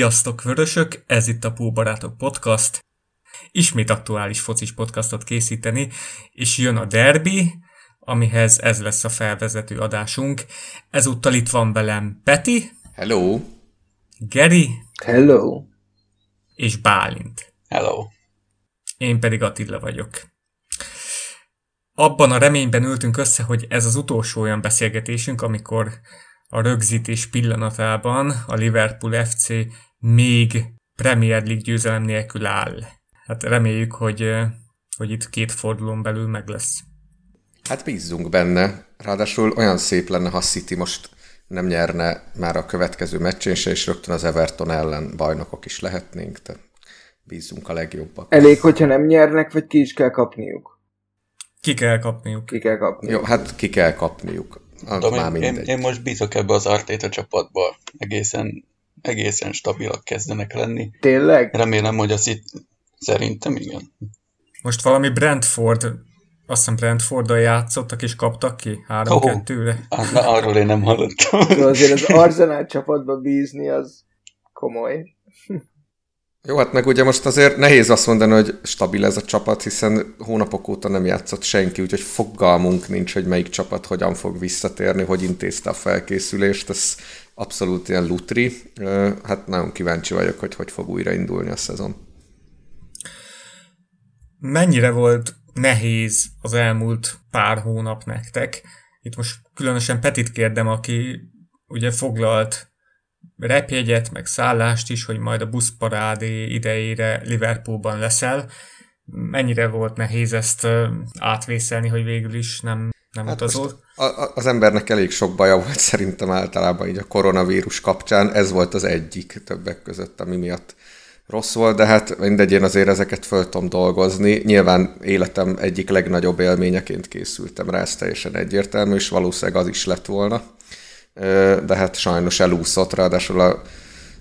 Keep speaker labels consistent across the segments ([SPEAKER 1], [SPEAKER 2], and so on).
[SPEAKER 1] Sziasztok, vörösök! Ez itt a Póbarátok Podcast. Ismét aktuális focis podcastot készíteni, és jön a derbi, amihez ez lesz a felvezető adásunk. Ezúttal itt van velem Peti.
[SPEAKER 2] Hello.
[SPEAKER 1] Geri.
[SPEAKER 3] Hello.
[SPEAKER 1] És Bálint.
[SPEAKER 4] Hello.
[SPEAKER 1] Én pedig Attila vagyok. Abban a reményben ültünk össze, hogy ez az utolsó olyan beszélgetésünk, amikor a rögzítés pillanatában a Liverpool FC még Premier League győzelem nélkül áll. Hát reméljük, hogy, hogy itt két fordulón belül meg lesz.
[SPEAKER 2] Hát bízzunk benne. Ráadásul olyan szép lenne, ha City most nem nyerne már a következő meccsén se, és rögtön az Everton ellen bajnokok is lehetnénk, tehát bízzunk a legjobbak.
[SPEAKER 3] Elég, hogyha nem nyernek, vagy ki is kell kapniuk?
[SPEAKER 1] Ki kell kapniuk.
[SPEAKER 3] Ki kell kapniuk.
[SPEAKER 2] Jó, hát ki kell kapniuk.
[SPEAKER 4] Tudom, már én, én, én most bízok ebbe az Artéta csapatba. Egészen, egészen stabilak kezdenek lenni.
[SPEAKER 3] Tényleg?
[SPEAKER 4] Remélem, hogy az itt szerintem igen.
[SPEAKER 1] Most valami Brentford, azt hiszem Brentforddal játszottak és kaptak ki 3-2-re.
[SPEAKER 4] Oh, na, arról én nem hallottam.
[SPEAKER 3] De azért az Arzenál csapatba bízni az komoly.
[SPEAKER 2] Jó, hát meg ugye most azért nehéz azt mondani, hogy stabil ez a csapat, hiszen hónapok óta nem játszott senki, úgyhogy fogalmunk nincs, hogy melyik csapat hogyan fog visszatérni, hogy intézte a felkészülést, ez abszolút ilyen lutri. Hát nagyon kíváncsi vagyok, hogy hogy fog újraindulni a szezon.
[SPEAKER 1] Mennyire volt nehéz az elmúlt pár hónap nektek? Itt most különösen Petit kérdem, aki ugye foglalt repjegyet, meg szállást is, hogy majd a buszparádé idejére Liverpoolban leszel. Mennyire volt nehéz ezt átvészelni, hogy végül is nem, nem hát utazol?
[SPEAKER 2] Az embernek elég sok baja volt szerintem általában így a koronavírus kapcsán. Ez volt az egyik többek között, ami miatt rossz volt, de hát mindegy, én azért ezeket föl tudom dolgozni. Nyilván életem egyik legnagyobb élményeként készültem rá, ez teljesen egyértelmű, és valószínűleg az is lett volna de hát sajnos elúszott, ráadásul a,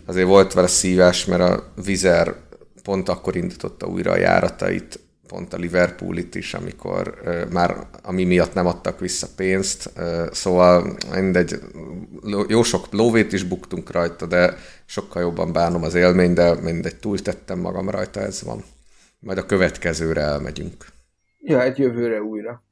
[SPEAKER 2] azért volt vele szívás, mert a Vizer pont akkor indította újra a járatait, pont a Liverpool itt is, amikor uh, már ami miatt nem adtak vissza pénzt, uh, szóval mindegy, jó sok lóvét is buktunk rajta, de sokkal jobban bánom az élmény, de mindegy, túltettem magam rajta, ez van. Majd a következőre elmegyünk.
[SPEAKER 3] Ja, egy jövőre újra.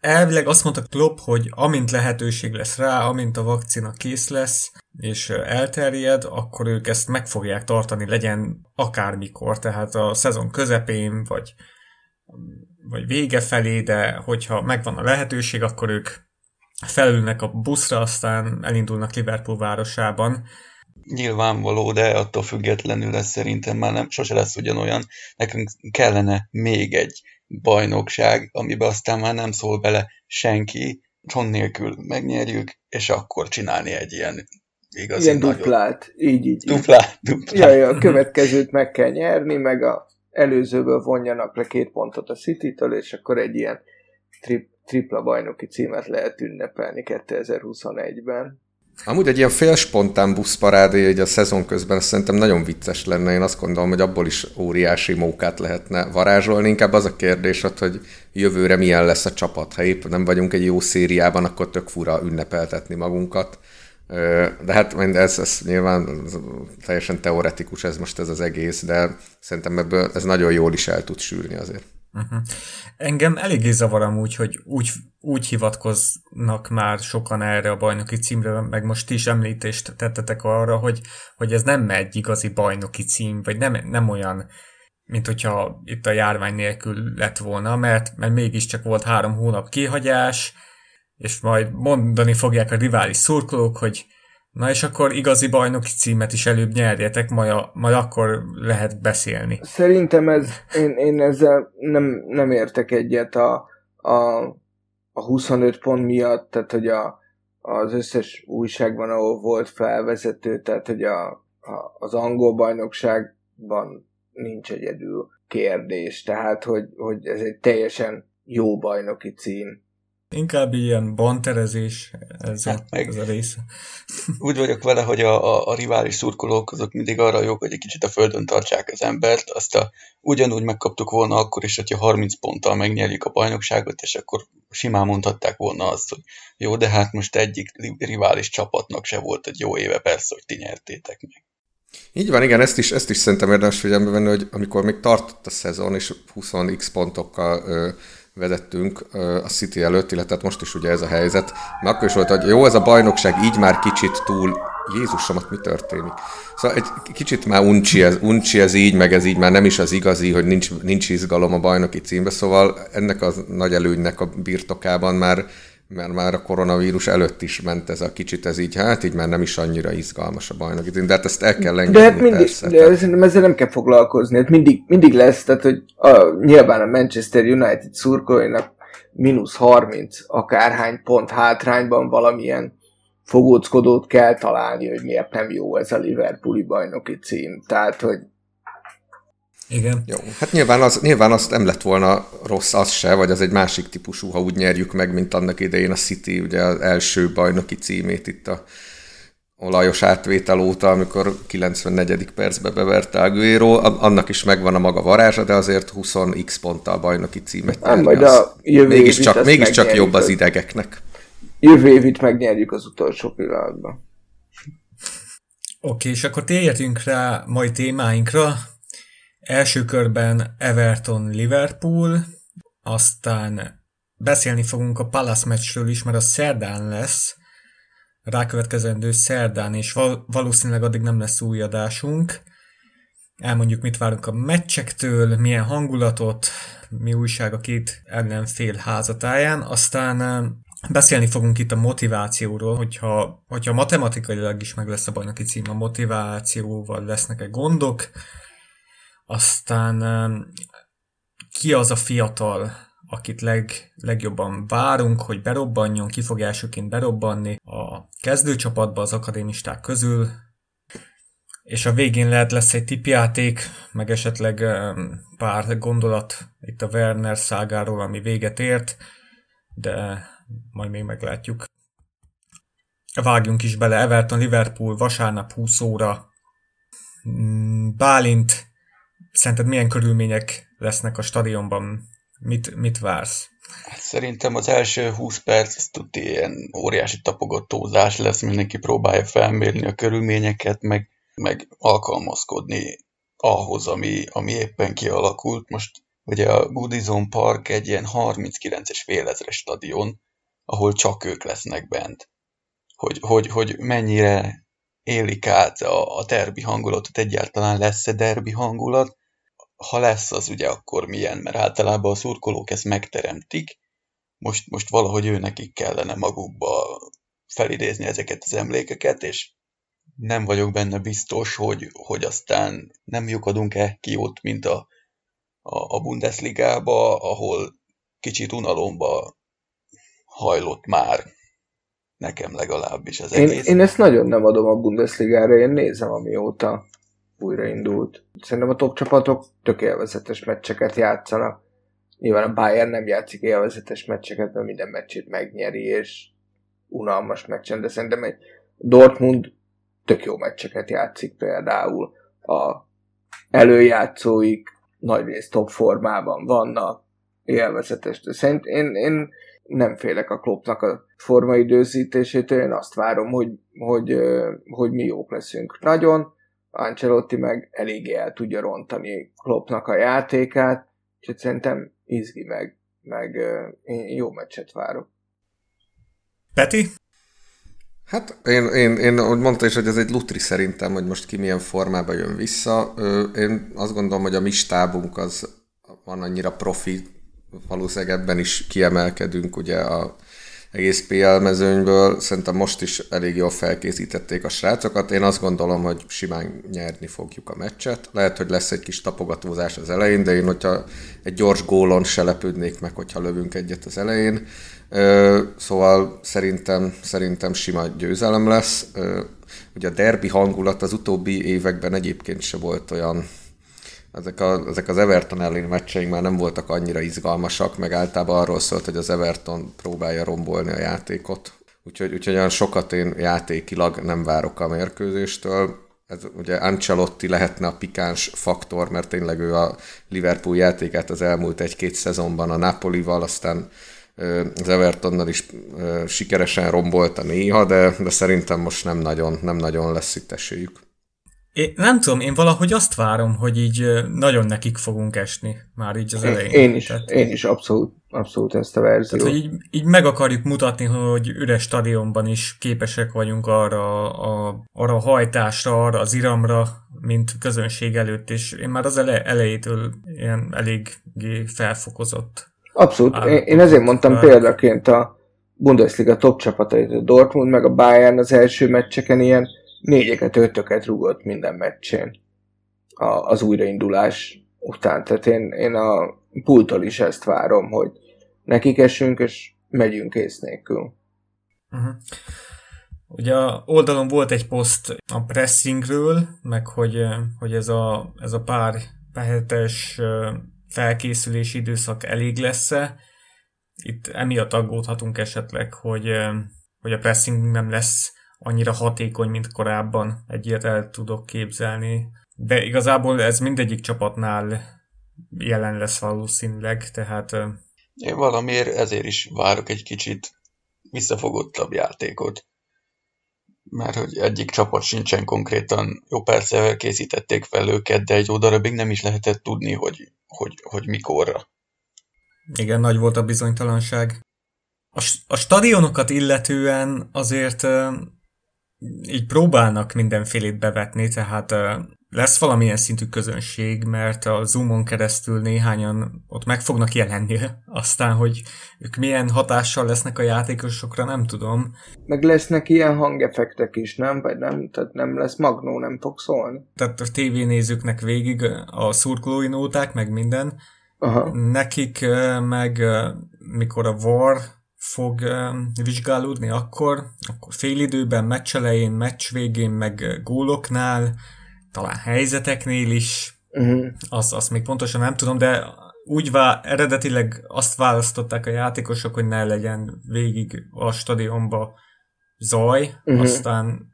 [SPEAKER 1] Elvileg azt mondta Klopp, hogy amint lehetőség lesz rá, amint a vakcina kész lesz, és elterjed, akkor ők ezt meg fogják tartani, legyen akármikor, tehát a szezon közepén, vagy, vagy vége felé, de hogyha megvan a lehetőség, akkor ők felülnek a buszra, aztán elindulnak Liverpool városában.
[SPEAKER 4] Nyilvánvaló, de attól függetlenül lesz szerintem már nem, sose lesz ugyanolyan. Nekünk kellene még egy bajnokság, amiben aztán már nem szól bele senki, John nélkül megnyerjük, és akkor csinálni egy ilyen igazi
[SPEAKER 3] Ilyen nagyon... duplát, így, így.
[SPEAKER 4] Duplát, duplát.
[SPEAKER 3] Ja, ja, a következőt meg kell nyerni, meg a előzőből vonjanak le két pontot a City-től, és akkor egy ilyen tri- tripla bajnoki címet lehet ünnepelni 2021-ben.
[SPEAKER 2] Amúgy egy ilyen félspontán buszparádé egy a szezon közben szerintem nagyon vicces lenne. Én azt gondolom, hogy abból is óriási mókát lehetne varázsolni. Inkább az a kérdés, hogy jövőre milyen lesz a csapat. Ha épp nem vagyunk egy jó szériában, akkor tök fura ünnepeltetni magunkat. De hát ez, ez nyilván teljesen teoretikus ez most ez az egész, de szerintem ebből ez nagyon jól is el tud sülni azért.
[SPEAKER 1] Uh-huh. Engem eléggé zavar amúgy, hogy úgy, úgy hivatkoznak már sokan erre a bajnoki címre, meg most is említést tettetek arra, hogy, hogy ez nem egy igazi bajnoki cím, vagy nem, nem olyan, mint hogyha itt a járvány nélkül lett volna, mert, mert mégiscsak volt három hónap kihagyás, és majd mondani fogják a rivális szurkolók, hogy Na és akkor igazi bajnoki címet is előbb nyerjetek, majd, a, majd akkor lehet beszélni.
[SPEAKER 3] Szerintem ez, én, én ezzel nem, nem értek egyet a, a, a 25 pont miatt, tehát hogy a, az összes újságban, ahol volt felvezető, tehát hogy a, a, az angol bajnokságban nincs egyedül kérdés, tehát hogy, hogy ez egy teljesen jó bajnoki cím.
[SPEAKER 1] Inkább ilyen banterezés ez, hát a, ez a része.
[SPEAKER 4] Úgy vagyok vele, hogy a, a, a rivális szurkolók azok mindig arra jók, hogy egy kicsit a földön tartsák az embert, azt a, ugyanúgy megkaptuk volna akkor is, hogyha 30 ponttal megnyerjük a bajnokságot, és akkor simán mondhatták volna azt, hogy jó, de hát most egyik rivális csapatnak se volt egy jó éve, persze, hogy ti nyertétek meg.
[SPEAKER 2] Így van, igen, ezt is, ezt is szerintem érdemes figyelembe venni, hogy amikor még tartott a szezon, és 20x pontokkal ö, vezettünk a City előtt, illetve hát most is ugye ez a helyzet, mert akkor is volt, hogy jó, ez a bajnokság így már kicsit túl Jézusomat, mi történik? Szóval egy kicsit már uncsi ez, uncsi ez így, meg ez így már nem is az igazi, hogy nincs, nincs izgalom a bajnoki címbe, szóval ennek a nagy előnynek a birtokában már mert már a koronavírus előtt is ment ez a kicsit, ez így, hát így már nem is annyira izgalmas a bajnoki cím, de hát ezt el kell engedni
[SPEAKER 3] De hát mindig,
[SPEAKER 2] persze.
[SPEAKER 3] de szerintem ezzel nem kell foglalkozni, hát mindig, mindig lesz, tehát hogy a, nyilván a Manchester United szurkolóinak mínusz 30 akárhány pont hátrányban valamilyen fogóckodót kell találni, hogy miért nem jó ez a Liverpooli bajnoki cím. Tehát, hogy
[SPEAKER 1] Igen.
[SPEAKER 2] Jó, hát nyilván az, nyilván az nem lett volna rossz az se, vagy az egy másik típusú, ha úgy nyerjük meg, mint annak idején a City, ugye az első bajnoki címét itt a olajos átvétel óta, amikor 94. percbe beverte Aguero, annak is megvan a maga varázsa, de azért 20x ponttal bajnoki címet
[SPEAKER 3] Nem,
[SPEAKER 2] nyerni,
[SPEAKER 3] majd
[SPEAKER 2] az
[SPEAKER 3] a jövő
[SPEAKER 2] mégiscsak,
[SPEAKER 3] azt
[SPEAKER 2] mégiscsak jobb az idegeknek.
[SPEAKER 3] jövő évit megnyerjük az utolsó pillanatban.
[SPEAKER 1] Oké, és akkor térjetünk rá mai témáinkra. Első körben Everton-Liverpool, aztán beszélni fogunk a Palace meccsről is, mert az szerdán lesz, rákövetkezendő szerdán, és val- valószínűleg addig nem lesz új adásunk. Elmondjuk, mit várunk a meccsektől, milyen hangulatot, mi újság a két ellenfél házatáján, aztán beszélni fogunk itt a motivációról, hogyha, hogyha matematikailag is meg lesz a bajnoki cím, a motivációval lesznek-e gondok, aztán ki az a fiatal, akit leg, legjobban várunk, hogy berobbanjon, ki fog elsőként berobbanni a kezdőcsapatba az akadémisták közül, és a végén lehet lesz egy tipjáték, meg esetleg pár gondolat itt a Werner szágáról, ami véget ért, de majd még meglátjuk. Vágjunk is bele, Everton, Liverpool, vasárnap 20 óra. Mm, Bálint, szerinted milyen körülmények lesznek a stadionban? Mit, mit vársz?
[SPEAKER 4] Hát szerintem az első 20 perc az tuti ilyen óriási tapogatózás lesz, mindenki próbálja felmérni a körülményeket, meg, meg alkalmazkodni ahhoz, ami, ami éppen kialakult. Most ugye a Goodison Park egy ilyen 39-es félezres stadion, ahol csak ők lesznek bent. Hogy, hogy, hogy mennyire élik át a, a derbi hangulatot, egyáltalán lesz-e derbi hangulat, ha lesz, az ugye akkor milyen, mert általában a szurkolók ezt megteremtik, most, most valahogy ő nekik kellene magukba felidézni ezeket az emlékeket, és nem vagyok benne biztos, hogy, hogy aztán nem lyukadunk-e ki ott, mint a, a, a Bundesligába, ahol kicsit unalomba hajlott már nekem legalábbis az
[SPEAKER 3] Én,
[SPEAKER 4] egész.
[SPEAKER 3] én ezt nagyon nem adom a Bundesligára, én nézem, amióta újraindult. Szerintem a top csapatok tök élvezetes meccseket játszanak. Nyilván a Bayern nem játszik élvezetes meccseket, mert minden meccsét megnyeri, és unalmas meccsen, de szerintem egy Dortmund tök jó meccseket játszik például. A előjátszóik nagyrészt top formában vannak, élvezetes. Szerint én, én nem félek a klopnak a formaidőzítésétől, én azt várom, hogy, hogy, hogy mi jók leszünk. Nagyon, Ancelotti meg eléggé el tudja rontani Kloppnak a játékát, úgyhogy szerintem izgi meg, meg én jó meccset várok.
[SPEAKER 1] Peti?
[SPEAKER 2] Hát én, én, én úgy mondta is, hogy ez egy lutri szerintem, hogy most ki milyen formában jön vissza. Én azt gondolom, hogy a mi stábunk az van annyira profi, valószínűleg ebben is kiemelkedünk ugye a egész PL mezőnyből. Szerintem most is elég jól felkészítették a srácokat. Én azt gondolom, hogy simán nyerni fogjuk a meccset. Lehet, hogy lesz egy kis tapogatózás az elején, de én, hogyha egy gyors gólon se lepődnék meg, hogyha lövünk egyet az elején. Szóval szerintem, szerintem sima győzelem lesz. Ugye a derbi hangulat az utóbbi években egyébként se volt olyan ezek, a, ezek az Everton elleni meccseink már nem voltak annyira izgalmasak, meg általában arról szólt, hogy az Everton próbálja rombolni a játékot. Úgyhogy, úgyhogy olyan sokat én játékilag nem várok a mérkőzéstől. Ez ugye Ancelotti lehetne a pikáns faktor, mert tényleg ő a Liverpool játékát az elmúlt egy-két szezonban a Napolival, aztán az Evertonnal is sikeresen rombolta néha, de, de szerintem most nem nagyon, nem nagyon lesz itt esélyük.
[SPEAKER 1] Én nem tudom, én valahogy azt várom, hogy így nagyon nekik fogunk esni, már így az elején.
[SPEAKER 3] Én is, Tehát, én is abszolút, abszolút ezt a verziót.
[SPEAKER 1] Tehát, hogy így, így meg akarjuk mutatni, hogy üres stadionban is képesek vagyunk arra a, arra a hajtásra, arra az iramra, mint közönség előtt, és én már az ele, elejétől ilyen eléggé felfokozott.
[SPEAKER 3] Abszolút, én, én ezért mondtam példaként a Bundesliga top csapatait, a Dortmund meg a Bayern az első meccseken ilyen négyeket, ötöket rúgott minden meccsén a, az újraindulás után. Tehát én, én a pultól is ezt várom, hogy nekik esünk, és megyünk ész nélkül.
[SPEAKER 1] Uh-huh. Ugye a oldalon volt egy poszt a pressingről, meg hogy, hogy ez, a, ez a pár hetes felkészülési időszak elég lesz-e. Itt emiatt aggódhatunk esetleg, hogy, hogy a pressing nem lesz annyira hatékony, mint korábban. Egy ilyet el tudok képzelni. De igazából ez mindegyik csapatnál jelen lesz valószínűleg, tehát...
[SPEAKER 4] Én valamiért ezért is várok egy kicsit visszafogottabb játékot. Mert hogy egyik csapat sincsen konkrétan, jó persze készítették fel őket, de egy jó darabig nem is lehetett tudni, hogy, hogy, hogy mikorra.
[SPEAKER 1] Igen, nagy volt a bizonytalanság. A, a stadionokat illetően azért így próbálnak mindenfélét bevetni, tehát lesz valamilyen szintű közönség, mert a Zoomon keresztül néhányan ott meg fognak jelenni. Aztán, hogy ők milyen hatással lesznek a játékosokra, nem tudom.
[SPEAKER 3] Meg lesznek ilyen hangeffektek is, nem? Vagy nem? Tehát nem lesz magnó, nem fog szólni.
[SPEAKER 1] Tehát a tévénézőknek végig a szurkolói nóták, meg minden. Aha. Nekik meg mikor a War fog vizsgálódni akkor, akkor félidőben, meccs elején, meccs végén, meg góloknál, talán helyzeteknél is, uh-huh. azt, azt még pontosan nem tudom, de úgy vá- eredetileg azt választották a játékosok, hogy ne legyen végig a stadionba zaj, uh-huh. aztán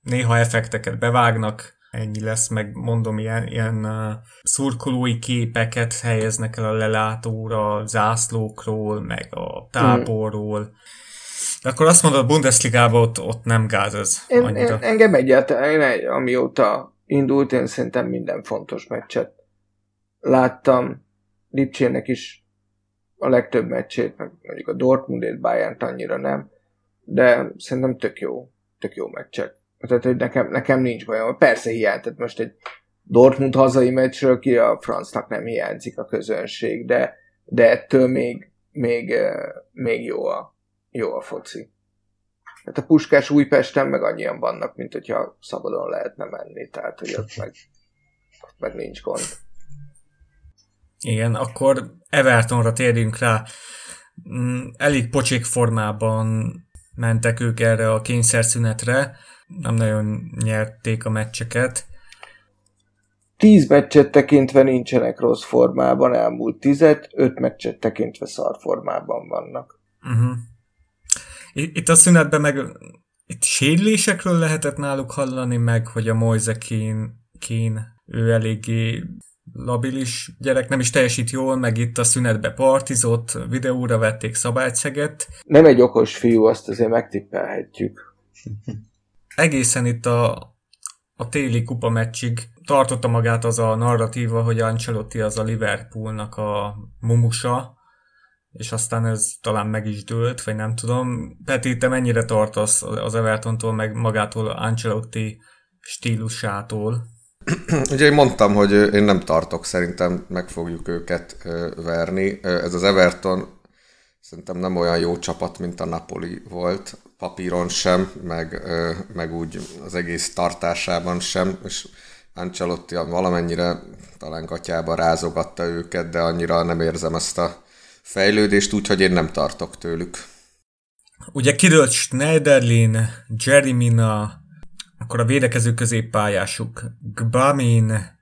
[SPEAKER 1] néha effekteket bevágnak, ennyi lesz, meg mondom, ilyen, ilyen uh, szurkolói képeket helyeznek el a lelátóra, a zászlókról, meg a táborról. Mm. De akkor azt mondod, a Bundesligában ott, ott nem gáz ez
[SPEAKER 3] én, annyira. Én, engem egyáltalán, én, amióta indult, én szerintem minden fontos meccset láttam. Lipcsének is a legtöbb meccsét, meg mondjuk a Dortmundét, bayern annyira nem, de szerintem tök jó, tök jó meccsek. Tehát, hogy nekem, nekem nincs bajom. Persze hiány, tehát most egy Dortmund hazai meccsről ki a francnak nem hiányzik a közönség, de, de ettől még, még, még jó, a, jó a foci. Hát a Puskás Újpesten meg annyian vannak, mint hogyha szabadon lehetne menni, tehát hogy ott meg, ott meg nincs gond.
[SPEAKER 1] Igen, akkor Evertonra térjünk rá. Mm, elég pocsék formában mentek ők erre a kényszerszünetre nem nagyon nyerték a meccseket.
[SPEAKER 3] Tíz meccset tekintve nincsenek rossz formában, elmúlt tizet, öt meccset tekintve szar formában vannak.
[SPEAKER 1] Uh-huh. Itt a szünetben meg itt sérülésekről lehetett náluk hallani, meg hogy a Moise Kén, ő eléggé labilis gyerek, nem is teljesít jól, meg itt a szünetbe partizott, videóra vették szabályszeget.
[SPEAKER 3] Nem egy okos fiú, azt azért megtippelhetjük.
[SPEAKER 1] egészen itt a, a téli kupa meccsig tartotta magát az a narratíva, hogy Ancelotti az a Liverpoolnak a mumusa, és aztán ez talán meg is dőlt, vagy nem tudom. Peti, te mennyire tartasz az Evertontól, meg magától Ancelotti stílusától?
[SPEAKER 2] Ugye én mondtam, hogy én nem tartok, szerintem meg fogjuk őket verni. Ez az Everton szerintem nem olyan jó csapat, mint a Napoli volt papíron sem, meg, meg úgy az egész tartásában sem, és Ancelotti valamennyire talán gatyába rázogatta őket, de annyira nem érzem ezt a fejlődést, úgyhogy én nem tartok tőlük.
[SPEAKER 1] Ugye kidőlt Schneiderlin, Jeremina, akkor a védekező középpályásuk Gbamin,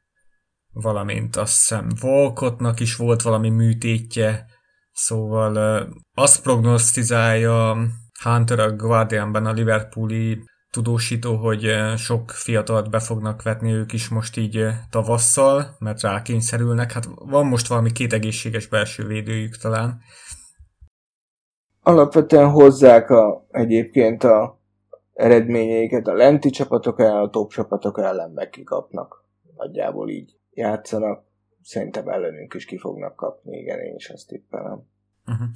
[SPEAKER 1] valamint azt hiszem Volkotnak is volt valami műtétje, szóval azt prognosztizálja Hunter a Guardianben a Liverpooli tudósító, hogy eh, sok fiatalt be fognak vetni ők is most így eh, tavasszal, mert rákényszerülnek. Hát van most valami két egészséges belső védőjük talán.
[SPEAKER 3] Alapvetően hozzák a, egyébként a eredményeiket a lenti csapatok ellen, a top csapatok ellen meg kikapnak. Nagyjából így játszanak. Szerintem ellenünk is ki fognak kapni, igen, én is ezt tippelem.
[SPEAKER 1] Uh-huh.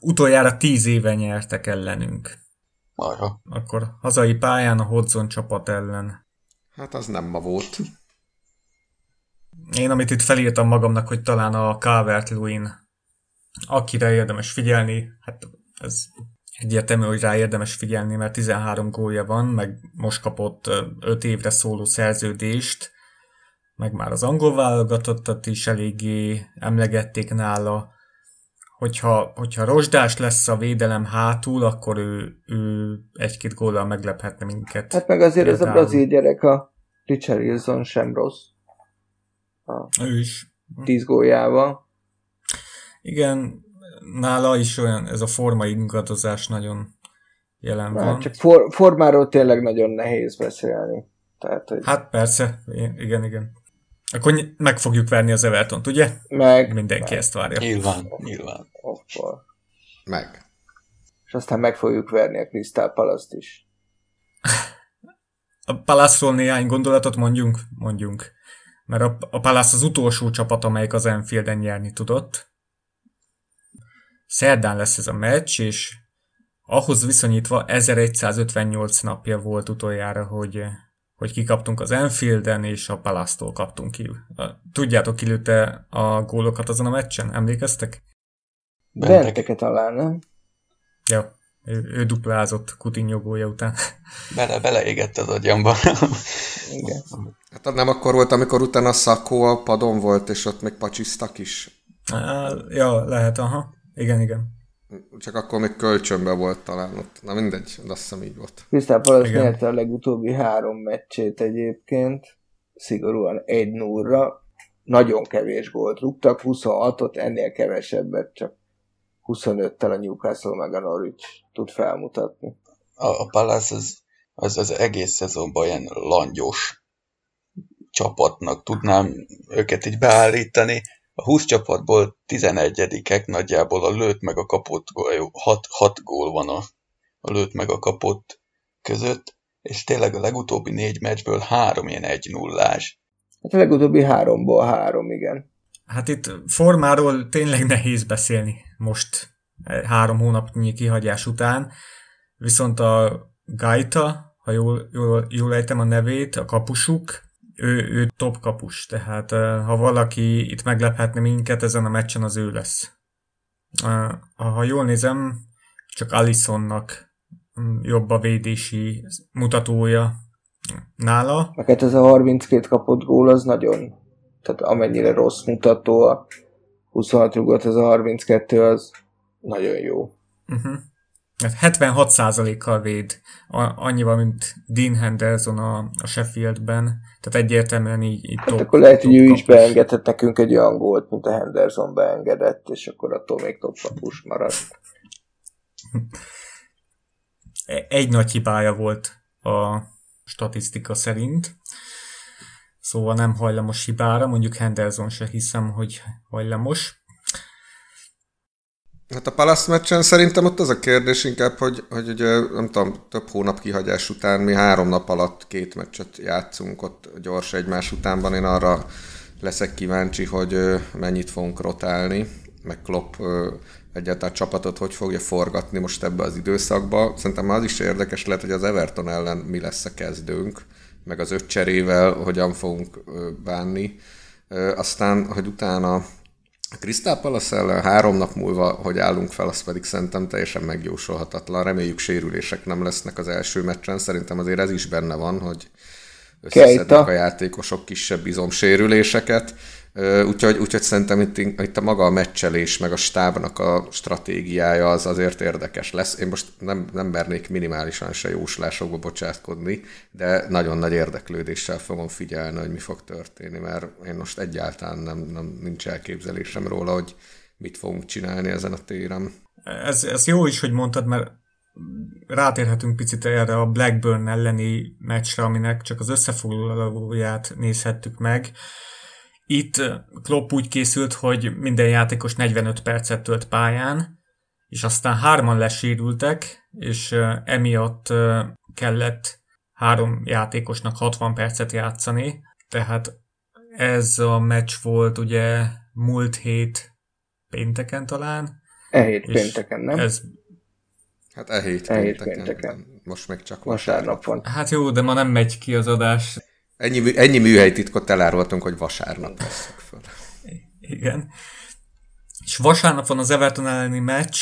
[SPEAKER 1] Utoljára tíz éve nyertek ellenünk.
[SPEAKER 4] Arra.
[SPEAKER 1] Akkor hazai pályán a Hodzon csapat ellen.
[SPEAKER 2] Hát az nem ma volt.
[SPEAKER 1] Én, amit itt felírtam magamnak, hogy talán a calvert Lewin, akire érdemes figyelni, hát ez egyértelmű, hogy rá érdemes figyelni, mert 13 gólja van, meg most kapott 5 évre szóló szerződést, meg már az angol válogatottat is eléggé emlegették nála, hogyha, hogyha rozsdás lesz a védelem hátul, akkor ő, ő egy-két góllal meglephetne minket.
[SPEAKER 3] Hát meg azért Például. ez a brazil gyerek, a Richard Wilson sem rossz.
[SPEAKER 1] A ő is.
[SPEAKER 3] Tíz góljával.
[SPEAKER 1] Igen, nála is olyan, ez a formai ingadozás nagyon jelen van.
[SPEAKER 3] Csak for, formáról tényleg nagyon nehéz beszélni. Tehát, hogy...
[SPEAKER 1] Hát persze, igen, igen. Akkor meg fogjuk verni az Evertont, ugye?
[SPEAKER 3] Meg.
[SPEAKER 1] Mindenki
[SPEAKER 3] meg.
[SPEAKER 1] ezt várja.
[SPEAKER 4] Nyilván, nyilván.
[SPEAKER 3] Akkor.
[SPEAKER 2] Meg.
[SPEAKER 3] És aztán meg fogjuk verni a Crystal palace is.
[SPEAKER 1] A Palace-ról néhány gondolatot mondjunk? Mondjunk. Mert a, a Palace az utolsó csapat, amelyik az Enfielden nyerni tudott. Szerdán lesz ez a meccs, és ahhoz viszonyítva 1158 napja volt utoljára, hogy hogy kikaptunk az Enfielden, és a Palasztól kaptunk ki. Tudjátok, ki lőtte a gólokat azon a meccsen? Emlékeztek?
[SPEAKER 3] Benteke talán, nem?
[SPEAKER 1] Ja, ő, ő duplázott Coutinho gólya után.
[SPEAKER 4] Bele, beleégett az agyamba.
[SPEAKER 3] Igen.
[SPEAKER 2] Hát nem akkor volt, amikor utána Szakó a padon volt, és ott még pacsisztak is?
[SPEAKER 1] Ja, lehet, aha. Igen, igen.
[SPEAKER 2] Csak akkor még kölcsönben volt talán ott. Na mindegy, de azt hiszem így volt.
[SPEAKER 3] Crystal Palace nyerte a legutóbbi három meccsét egyébként, szigorúan egy 0 Nagyon kevés gólt rúgtak, 26-ot, ennél kevesebbet, csak 25-tel a Newcastle meg a Norwich tud felmutatni.
[SPEAKER 4] A, a Palace az, az, az egész szezonban ilyen langyos csapatnak tudnám őket így beállítani. A 20 csapatból 11-ek nagyjából a lőtt meg a kapott gól, 6, 6 gól van a, a lőtt meg a kapott között, és tényleg a legutóbbi négy meccsből három ilyen egy nullás.
[SPEAKER 3] Hát a legutóbbi háromból három, igen.
[SPEAKER 1] Hát itt formáról tényleg nehéz beszélni most, három hónapnyi kihagyás után, viszont a Gaita, ha jól, jól, jól ejtem a nevét, a kapusuk, ő, ő top kapus, tehát ha valaki itt meglephetne minket ezen a meccsen, az ő lesz. Ha jól nézem, csak Alisonnak mm, jobb a védési mutatója nála.
[SPEAKER 3] Mert ez a 32 kapott gól az nagyon, tehát amennyire rossz mutató, a 26 rugott, ez a 32 az nagyon jó.
[SPEAKER 1] Uh-huh. 76%-kal véd, annyival, mint Dean Henderson a, a Sheffieldben, tehát egyértelműen így, így
[SPEAKER 3] hát top, akkor lehet, hogy ő is beengedhet nekünk egy olyan gólt, mint a Henderson beengedett, és akkor attól még top kapus maradt.
[SPEAKER 1] Egy nagy hibája volt a statisztika szerint, szóval nem hajlamos hibára, mondjuk Henderson se hiszem, hogy hajlamos.
[SPEAKER 2] Hát a Palace meccsen szerintem ott az a kérdés inkább, hogy, hogy ugye, nem tudom, több hónap kihagyás után mi három nap alatt két meccset játszunk ott gyors egymás utánban. Én arra leszek kíváncsi, hogy mennyit fogunk rotálni, meg Klopp egyáltalán csapatot hogy fogja forgatni most ebbe az időszakba. Szerintem az is érdekes lehet, hogy az Everton ellen mi lesz a kezdőnk, meg az öt cserével hogyan fogunk bánni. Aztán, hogy utána a Crystal Palace ellen három nap múlva, hogy állunk fel, az pedig szerintem teljesen megjósolhatatlan. Reméljük sérülések nem lesznek az első meccsen. Szerintem azért ez is benne van, hogy összeszedik a játékosok kisebb izomsérüléseket. Úgyhogy, úgyhogy szerintem itt, itt a maga a meccselés, meg a stábnak a stratégiája az azért érdekes lesz. Én most nem, nem mernék minimálisan se jóslásokba bocsátkodni, de nagyon nagy érdeklődéssel fogom figyelni, hogy mi fog történni, mert én most egyáltalán nem, nem nincs elképzelésem róla, hogy mit fogunk csinálni ezen a téren.
[SPEAKER 1] Ez, ez jó is, hogy mondtad, mert rátérhetünk picit erre a Blackburn elleni meccsre, aminek csak az összefoglalóját nézhettük meg. Itt Klopp úgy készült, hogy minden játékos 45 percet tölt pályán, és aztán hárman lesérültek, és emiatt kellett három játékosnak 60 percet játszani, tehát ez a meccs volt ugye múlt hét pénteken talán.
[SPEAKER 3] E hét pénteken, nem?
[SPEAKER 1] Ez,
[SPEAKER 2] hát e hét,
[SPEAKER 3] e hét
[SPEAKER 2] pénteken.
[SPEAKER 3] pénteken.
[SPEAKER 2] Most meg csak
[SPEAKER 3] vasárnap van.
[SPEAKER 1] Hát jó, de ma nem megy ki az adás.
[SPEAKER 2] Ennyi, ennyi műhelytitkot elárultunk, hogy vasárnap veszek föl.
[SPEAKER 1] Igen. És vasárnap van az Everton elleni meccs,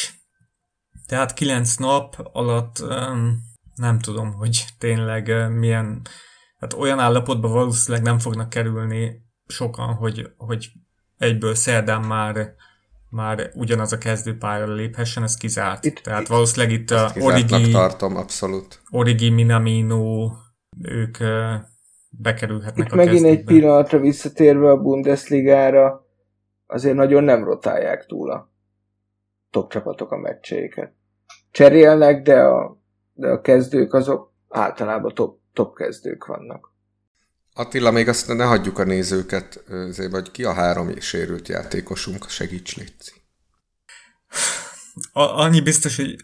[SPEAKER 1] tehát kilenc nap alatt um, nem tudom, hogy tényleg uh, milyen, hát olyan állapotban valószínűleg nem fognak kerülni sokan, hogy, hogy egyből szerdán már már ugyanaz a kezdőpályára léphessen, ez kizárt. Itt, Tehát valószínűleg itt a Origi,
[SPEAKER 2] tartom, abszolút.
[SPEAKER 1] Origi, Minamino, ők bekerülhetnek
[SPEAKER 3] itt
[SPEAKER 1] a
[SPEAKER 3] megint
[SPEAKER 1] kezdőbe.
[SPEAKER 3] egy pillanatra visszatérve a Bundesligára, azért nagyon nem rotálják túl a top csapatok a meccseiket. Cserélnek, de a, de a kezdők azok általában top, top kezdők vannak.
[SPEAKER 2] Attila, még azt ne hagyjuk a nézőket, azért, vagy ki a három sérült játékosunk, segíts Léci.
[SPEAKER 1] A, annyi biztos, hogy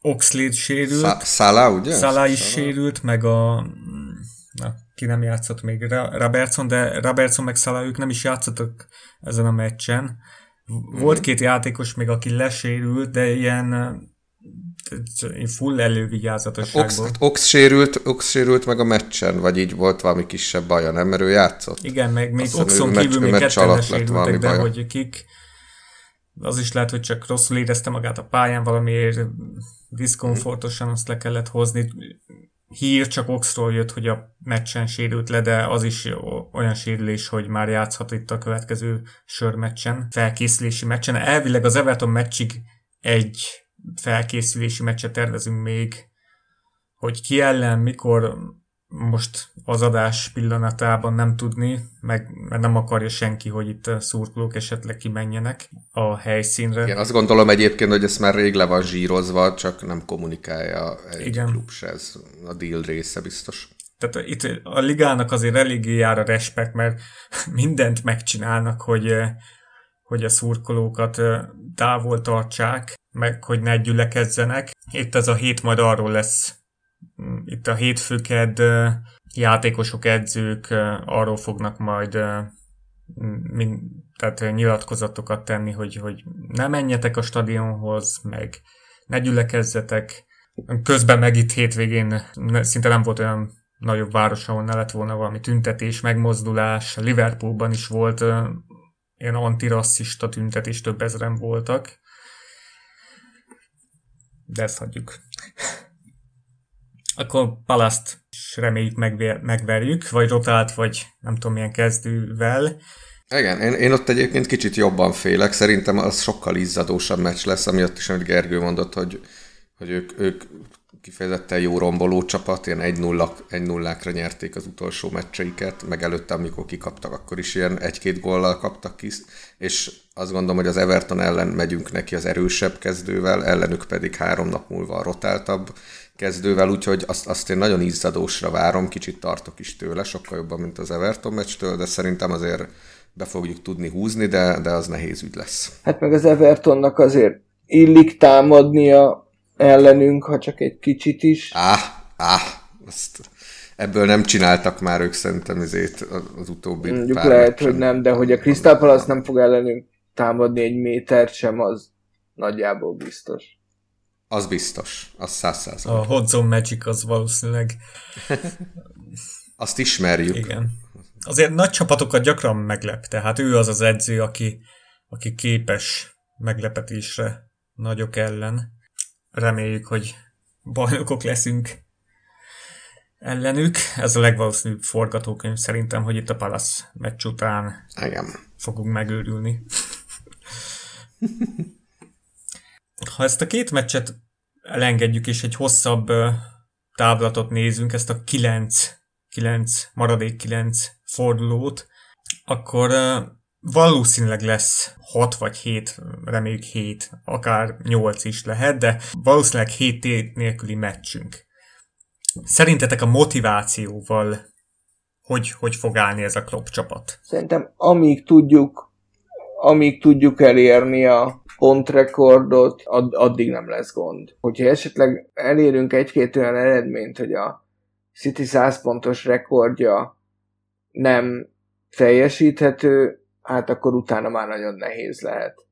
[SPEAKER 1] Oxlade sérült.
[SPEAKER 2] Szá- Szala, ugye?
[SPEAKER 1] Szala is sérült, meg a... Na, ki nem játszott még? Robertson, de Robertson meg Szala, ők nem is játszottak ezen a meccsen. Volt két játékos még, aki lesérült, de ilyen full elővigyázatosságból.
[SPEAKER 2] Ox, hát Ox, sérült, Ox sérült meg a meccsen, vagy így volt valami kisebb baja, nem? Mert ő játszott.
[SPEAKER 1] Igen, meg még Oxon kívül még ketten lesérültek, de baja. hogy kik, az is lehet, hogy csak rosszul érezte magát a pályán, valamiért diszkomfortosan azt le kellett hozni. Hír csak Oxról jött, hogy a meccsen sérült le, de az is olyan sérülés, hogy már játszhat itt a következő sörmeccsen, felkészülési meccsen. Elvileg az Everton meccsig egy felkészülési meccset tervezünk még, hogy ki ellen, mikor most az adás pillanatában nem tudni, meg mert nem akarja senki, hogy itt szurkolók esetleg kimenjenek a helyszínre.
[SPEAKER 2] Igen, azt gondolom egyébként, hogy ez már rég le van zsírozva, csak nem kommunikálja egy Igen. klub se, ez a deal része biztos.
[SPEAKER 1] Tehát itt a ligának azért eléggé jár a respekt, mert mindent megcsinálnak, hogy, hogy a szurkolókat távol tartsák, meg hogy ne gyülekezzenek. Itt ez a hét majd arról lesz, itt a hétfőked játékosok, edzők arról fognak majd mind, tehát nyilatkozatokat tenni, hogy, hogy ne menjetek a stadionhoz, meg ne gyülekezzetek. Közben meg itt hétvégén szinte nem volt olyan nagyobb város, ahol ne lett volna valami tüntetés, megmozdulás. Liverpoolban is volt ilyen antirasszista tüntetés, több ezeren voltak. De ezt hagyjuk. Akkor Palaszt reméljük megver, megverjük, vagy rotált, vagy nem tudom milyen kezdővel.
[SPEAKER 2] Igen, én, én ott egyébként kicsit jobban félek, szerintem az sokkal izzadósabb meccs lesz, amiatt is, amit Gergő mondott, hogy, hogy ők, ők kifejezetten jó romboló csapat, ilyen 1-0-ákra nyerték az utolsó meccseiket, meg előtte, amikor kikaptak, akkor is ilyen egy-két góllal kaptak ki, és azt gondolom, hogy az Everton ellen megyünk neki az erősebb kezdővel, ellenük pedig három nap múlva a rotáltabb kezdővel, úgyhogy azt, azt én nagyon izzadósra várom, kicsit tartok is tőle, sokkal jobban, mint az Everton meccstől, de szerintem azért be fogjuk tudni húzni, de, de az nehéz ügy lesz.
[SPEAKER 3] Hát meg az Evertonnak azért illik támadnia ellenünk, ha csak egy kicsit is.
[SPEAKER 2] Áh, áh, azt ebből nem csináltak már ők szerintem ezért az utóbbi
[SPEAKER 3] Mondjuk pár lehet, hogy nem, de hogy a Crystal Palace nem fog ellenünk támadni egy métert sem, az nagyjából biztos.
[SPEAKER 2] Az biztos, az száz.
[SPEAKER 1] A Hot Zone Magic az valószínűleg.
[SPEAKER 2] Azt ismerjük.
[SPEAKER 1] Igen. Azért nagy csapatokat gyakran meglep, tehát ő az az edző, aki, aki képes meglepetésre nagyok ellen. Reméljük, hogy bajnokok leszünk ellenük. Ez a legvalószínűbb forgatókönyv szerintem, hogy itt a Palace meccs után
[SPEAKER 2] Igen.
[SPEAKER 1] fogunk megőrülni. Ha ezt a két meccset elengedjük, és egy hosszabb távlatot nézünk, ezt a 9, 9 maradék 9 fordulót, akkor valószínűleg lesz 6 vagy 7, reméljük 7, akár 8 is lehet, de valószínűleg 7 tét nélküli meccsünk. Szerintetek a motivációval hogy, hogy fog állni ez a Klopp csapat?
[SPEAKER 3] Szerintem amíg tudjuk, amíg tudjuk elérni a, pontrekordot, ad, addig nem lesz gond. Hogyha esetleg elérünk egy-két olyan eredményt, hogy a City 100 pontos rekordja nem teljesíthető, hát akkor utána már nagyon nehéz lehet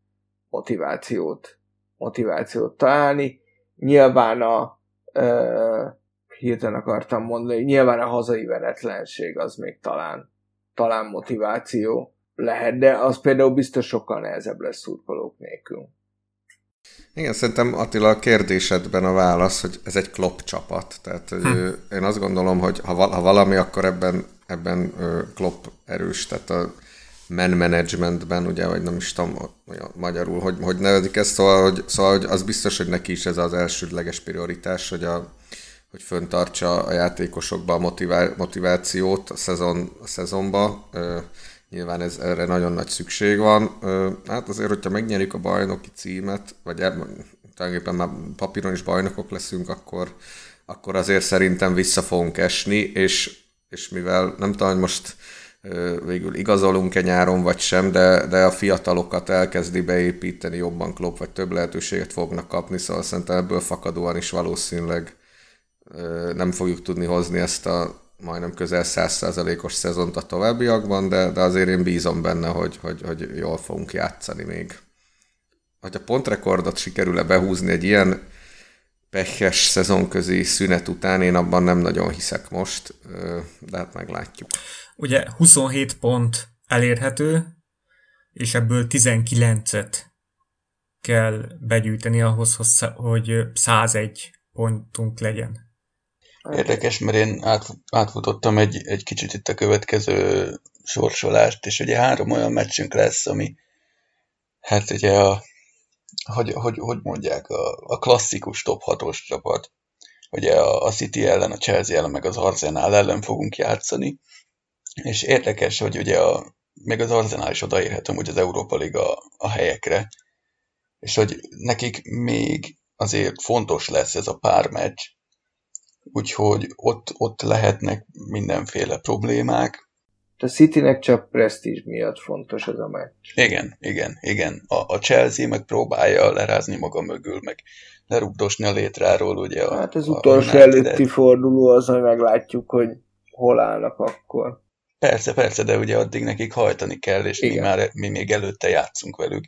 [SPEAKER 3] motivációt, motivációt találni. Nyilván a ö, hirtelen akartam mondani, nyilván a hazai veretlenség az még talán, talán motiváció lehet, de az például biztos sokkal nehezebb lesz szurkolók nélkül.
[SPEAKER 2] Igen, szerintem Attila a kérdésedben a válasz, hogy ez egy klop csapat. Tehát hm. én azt gondolom, hogy ha, ha valami, akkor ebben, ebben klop erős. Tehát a man managementben, ugye, vagy nem is tudom magyarul, hogy, hogy nevezik ezt, szóval hogy, szóval, hogy az biztos, hogy neki is ez az elsődleges prioritás, hogy, a, hogy föntartsa a játékosokba a motivá, motivációt a, szezon, a szezonba. Nyilván ez, erre nagyon nagy szükség van. Hát azért, hogyha megnyerjük a bajnoki címet, vagy ebben, tulajdonképpen már papíron is bajnokok leszünk, akkor, akkor azért szerintem vissza fogunk esni, és, és mivel nem tudom, hogy most végül igazolunk-e nyáron vagy sem, de, de a fiatalokat elkezdi beépíteni jobban klub, vagy több lehetőséget fognak kapni, szóval szerintem ebből fakadóan is valószínűleg nem fogjuk tudni hozni ezt a majdnem közel 100%-os szezont a továbbiakban, de, de azért én bízom benne, hogy, hogy, hogy jól fogunk játszani még. Hogy a pontrekordot sikerül-e behúzni egy ilyen pehes szezonközi szünet után, én abban nem nagyon hiszek most, de hát meglátjuk.
[SPEAKER 1] Ugye 27 pont elérhető, és ebből 19-et kell begyűjteni ahhoz, hogy 101 pontunk legyen.
[SPEAKER 4] Érdekes, mert én át, átfutottam egy, egy kicsit itt a következő sorsolást, és ugye három olyan meccsünk lesz, ami hát ugye a, hogy, hogy, hogy mondják, a, a klasszikus top 6-os csapat. Ugye a, a City ellen, a Chelsea ellen, meg az Arsenal ellen fogunk játszani, és érdekes, hogy ugye a, még az Arsenal is odaérhet hogy az Európa Liga a helyekre, és hogy nekik még azért fontos lesz ez a pár meccs, úgyhogy ott, ott lehetnek mindenféle problémák.
[SPEAKER 3] A Citynek csak presztízs miatt fontos ez a meccs.
[SPEAKER 4] Igen, igen, igen. A, a Chelsea meg próbálja lerázni maga mögül, meg lerugdosni a létráról, ugye. A,
[SPEAKER 3] hát az utolsó előtti forduló az, hogy meglátjuk, hogy hol állnak akkor.
[SPEAKER 4] Persze, persze, de ugye addig nekik hajtani kell, és mi, már, mi még előtte játszunk velük.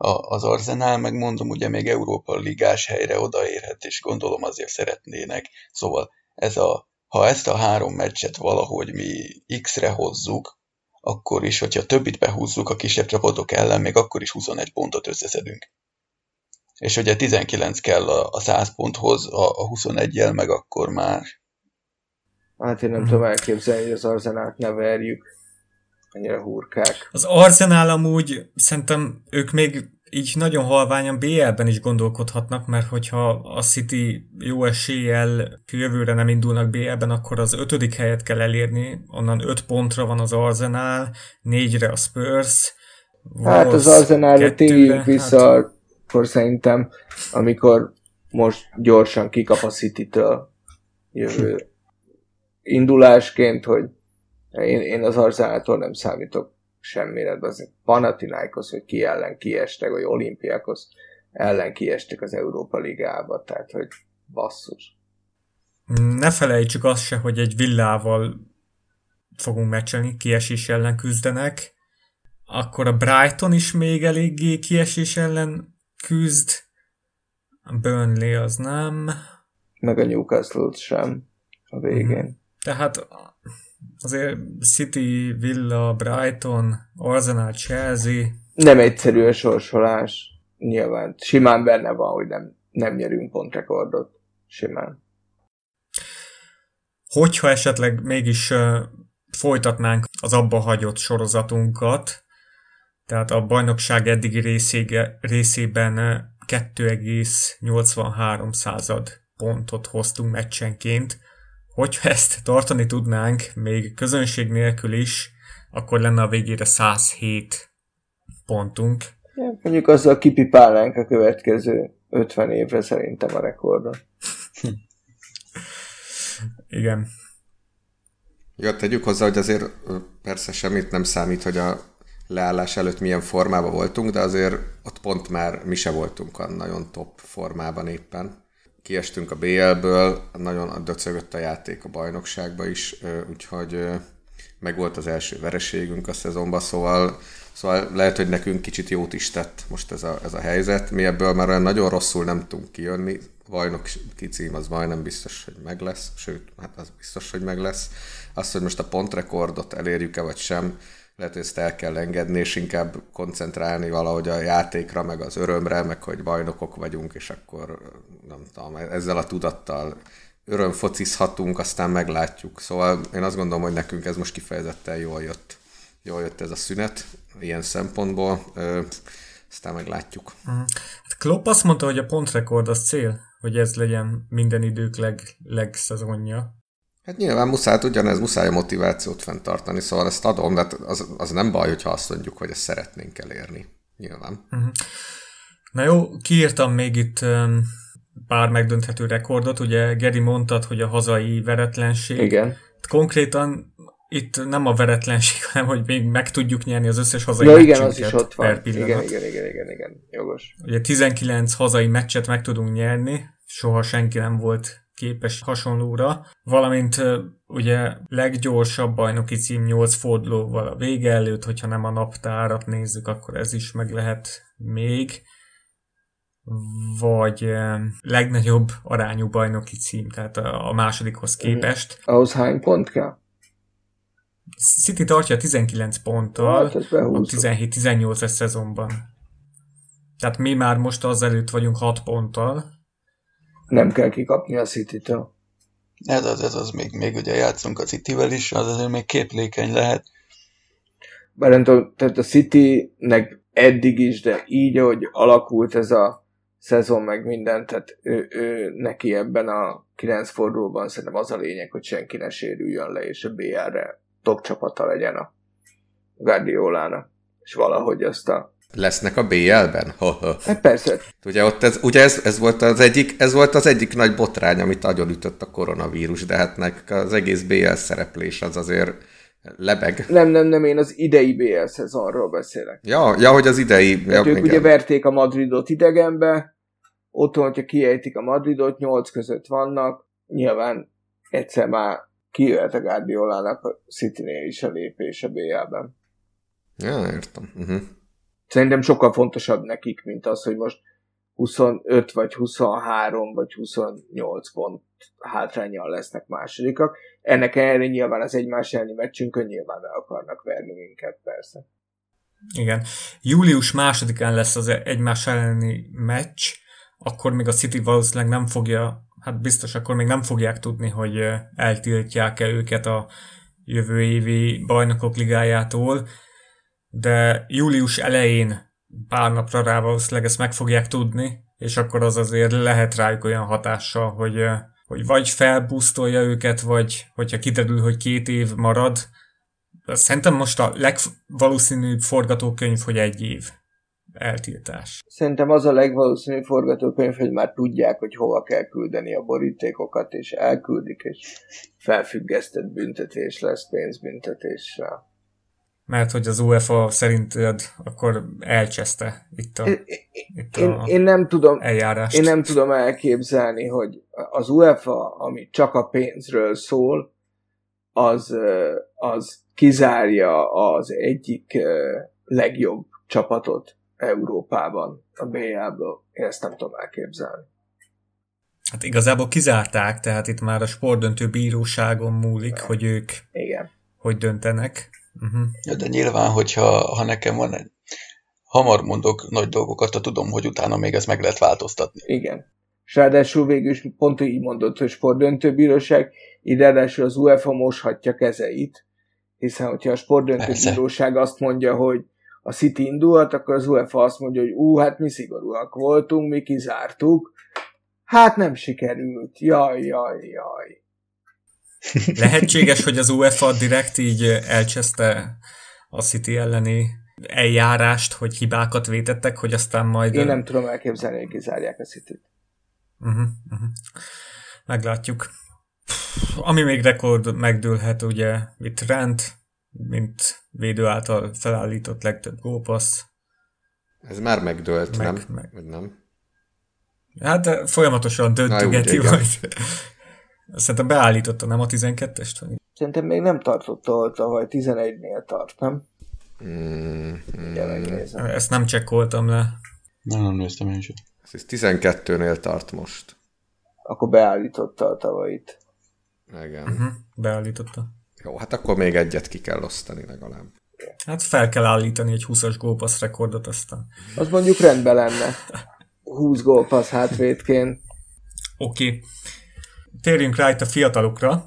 [SPEAKER 4] A, az Arzenál, meg mondom, ugye még Európa ligás helyre odaérhet, és gondolom azért szeretnének. Szóval ez a, ha ezt a három meccset valahogy mi X-re hozzuk, akkor is, hogyha többit behúzzuk a kisebb csapatok ellen, még akkor is 21 pontot összeszedünk. És ugye 19 kell a, a 100 ponthoz, a, a 21-jel meg akkor már
[SPEAKER 3] Hát én nem hmm. tudom elképzelni, hogy az Arzenát ne verjük. Annyira hurkák.
[SPEAKER 1] Az Arzenál amúgy szerintem ők még így nagyon halványan BL-ben is gondolkodhatnak, mert hogyha a City jó eséllyel jövőre nem indulnak BL-ben, akkor az ötödik helyet kell elérni, onnan öt pontra van az Arsenal, négyre a Spurs,
[SPEAKER 3] Hát az Arsenalra térjünk vissza, hát... akkor szerintem, amikor most gyorsan kikap a City-től jövő indulásként, hogy én, én az Arzenától nem számítok semmire, de az Panathinaikos, hogy ki ellen kiestek, vagy Olimpiákos ellen kiestek az Európa Ligába, tehát hogy basszus.
[SPEAKER 1] Ne felejtsük azt se, hogy egy villával fogunk meccselni, kiesés ellen küzdenek, akkor a Brighton is még eléggé kiesés ellen küzd, a Burnley az nem.
[SPEAKER 3] Meg a Newcastle sem a végén. Mm.
[SPEAKER 1] Tehát azért City, Villa, Brighton, Arsenal, Chelsea.
[SPEAKER 3] Nem egyszerű a sorsolás. Nyilván. Simán benne van, hogy nem, nem nyerünk pontrekordot. Simán.
[SPEAKER 1] Hogyha esetleg mégis folytatnánk az abba hagyott sorozatunkat, tehát a bajnokság eddigi részége, részében 2,83 század pontot hoztunk meccsenként, Hogyha ezt tartani tudnánk, még közönség nélkül is, akkor lenne a végére 107 pontunk.
[SPEAKER 3] Ja, mondjuk azzal kipipálnánk a következő 50 évre szerintem a rekordon.
[SPEAKER 1] Igen.
[SPEAKER 2] Ja, tegyük hozzá, hogy azért persze semmit nem számít, hogy a leállás előtt milyen formában voltunk, de azért ott pont már mi se voltunk a nagyon top formában éppen. Kiestünk a BL-ből, nagyon döcögött a játék a bajnokságba is, úgyhogy meg volt az első vereségünk a szezonban, szóval, szóval lehet, hogy nekünk kicsit jót is tett most ez a, ez a helyzet. Mi ebből már olyan nagyon rosszul nem tudunk kijönni, bajnok cím az majdnem biztos, hogy meg lesz, sőt, hát az biztos, hogy meg lesz. Azt, hogy most a pontrekordot elérjük-e vagy sem, lehet, hogy ezt el kell engedni, és inkább koncentrálni valahogy a játékra, meg az örömre, meg hogy bajnokok vagyunk, és akkor nem tudom, ezzel a tudattal örömfocizhatunk, aztán meglátjuk. Szóval én azt gondolom, hogy nekünk ez most kifejezetten jól jött. Jól jött ez a szünet, ilyen szempontból. Ö, aztán meglátjuk.
[SPEAKER 1] Uh-huh. Klopp azt mondta, hogy a pontrekord az cél, hogy ez legyen minden idők leg, legszezonja.
[SPEAKER 2] Hát nyilván muszáj, hát ugyanez muszáj a motivációt fenntartani, szóval ezt adom, de az, az nem baj, hogyha azt mondjuk, hogy ezt szeretnénk elérni. Nyilván. Uh-huh.
[SPEAKER 1] Na jó, kiírtam még itt um, pár megdönthető rekordot. Ugye Geri mondtad, hogy a hazai veretlenség.
[SPEAKER 3] Igen.
[SPEAKER 1] Konkrétan itt nem a veretlenség, hanem hogy még meg tudjuk nyerni az összes hazai
[SPEAKER 3] ja, igen, az is ott van. Igen, igen, igen, igen, igen, jogos.
[SPEAKER 1] Ugye 19 hazai meccset meg tudunk nyerni, soha senki nem volt képes hasonlóra, valamint ugye leggyorsabb bajnoki cím 8 fordulóval a vége előtt, hogyha nem a naptárat nézzük, akkor ez is meg lehet még vagy legnagyobb arányú bajnoki cím, tehát a, másodikhoz mhm. képest.
[SPEAKER 3] Ahhoz hány pont kell?
[SPEAKER 1] City tartja 19 ponttal hát, a 17-18-es szezonban. Tehát mi már most az előtt vagyunk 6 ponttal.
[SPEAKER 3] Nem kell kikapni a City-től.
[SPEAKER 4] Ez az, ez az, még, még ugye játszunk a City-vel is, az azért még képlékeny lehet.
[SPEAKER 3] Bár tehát a City-nek eddig is, de így, ahogy alakult ez a szezon, meg minden, tehát ő, ő neki ebben a kilenc fordulóban szerintem az a lényeg, hogy senki ne sérüljön le, és a BR-re top csapata legyen a Guardiolának. És valahogy azt a
[SPEAKER 2] Lesznek a BL-ben?
[SPEAKER 3] Hát persze.
[SPEAKER 2] Ugye, ott ez, ugye ez, ez, volt az egyik, ez volt az egyik nagy botrány, amit ütött a koronavírus, de hát nek az egész BL szereplés az azért lebeg.
[SPEAKER 3] Nem, nem, nem, én az idei BL szezonról beszélek.
[SPEAKER 2] Ja, ja hogy az idei.
[SPEAKER 3] Ja, ők ugye verték a Madridot idegenbe, otthon, hogyha kiejtik a Madridot, nyolc között vannak, nyilván egyszer már kijöhet a Guardiolának a city is a lépés a BL-ben.
[SPEAKER 2] Ja, értem. Uh-huh.
[SPEAKER 3] Szerintem sokkal fontosabb nekik, mint az, hogy most 25 vagy 23 vagy 28 pont hátrányjal lesznek másodikak. Ennek ellenére nyilván az egymás elleni meccsünkön nyilván el akarnak verni minket, persze.
[SPEAKER 1] Igen. Július másodikán lesz az egymás elleni meccs, akkor még a City valószínűleg nem fogja, hát biztos akkor még nem fogják tudni, hogy eltiltják-e őket a jövő évi bajnokok ligájától, de július elején pár napra rá valószínűleg ezt meg fogják tudni, és akkor az azért lehet rájuk olyan hatással, hogy, hogy vagy felbusztolja őket, vagy hogyha kiderül, hogy két év marad. Szerintem most a legvalószínűbb forgatókönyv, hogy egy év eltiltás.
[SPEAKER 3] Szerintem az a legvalószínűbb forgatókönyv, hogy már tudják, hogy hova kell küldeni a borítékokat, és elküldik, és felfüggesztett büntetés lesz pénzbüntetéssel.
[SPEAKER 1] Mert hogy az UEFA szerinted akkor elcseszte itt a,
[SPEAKER 3] én, itt a én, én nem tudom, eljárást. Én nem tudom elképzelni, hogy az UEFA, ami csak a pénzről szól, az, az kizárja az egyik legjobb csapatot Európában, a BL-ből. Én ezt nem tudom elképzelni.
[SPEAKER 1] Hát igazából kizárták, tehát itt már a sportdöntő bíróságon múlik, hogy ők
[SPEAKER 3] Igen.
[SPEAKER 1] hogy döntenek.
[SPEAKER 4] Uh-huh. De nyilván, hogyha ha nekem van egy hamar mondok nagy dolgokat, ha tudom, hogy utána még ezt meg lehet változtatni.
[SPEAKER 3] Igen. És ráadásul végül is pont így mondott, hogy sportdöntőbíróság, ide ráadásul az UEFA moshatja kezeit, hiszen hogyha a sportdöntőbíróság azt mondja, hogy a City indulhat, akkor az UEFA azt mondja, hogy ú, hát mi szigorúak voltunk, mi kizártuk. Hát nem sikerült. Jaj, jaj, jaj.
[SPEAKER 1] Lehetséges, hogy az UEFA direkt így elcseszte a City elleni eljárást, hogy hibákat vétettek, hogy aztán majd...
[SPEAKER 3] Én nem tudom elképzelni, hogy kizárják a City-t.
[SPEAKER 1] Uh-huh, uh-huh. Meglátjuk. Ami még rekord megdőlhet, ugye itt Rent mint védő által felállított legtöbb gólpassz.
[SPEAKER 2] Ez már megdőlt,
[SPEAKER 1] Meg-
[SPEAKER 2] nem?
[SPEAKER 1] meg.
[SPEAKER 2] Vagy nem?
[SPEAKER 1] Hát folyamatosan döntögeti, hogy szerintem beállította, nem a 12-est? vagy?
[SPEAKER 3] Szerintem még nem tartott ahol tavaly 11-nél tart, nem?
[SPEAKER 2] Mm, mm.
[SPEAKER 1] Ezt nem csekkoltam le.
[SPEAKER 4] Nem, nem néztem én sem.
[SPEAKER 2] ez 12-nél tart most.
[SPEAKER 3] Akkor beállította a tavalyit.
[SPEAKER 2] Igen.
[SPEAKER 1] Uh-huh. Beállította.
[SPEAKER 2] Jó, hát akkor még egyet ki kell osztani legalább.
[SPEAKER 1] Hát fel kell állítani egy 20-as gólpassz rekordot aztán.
[SPEAKER 3] Az mondjuk rendben lenne. 20 gólpassz hátvédként.
[SPEAKER 1] Oké. Okay. Térjünk rá itt a fiatalokra,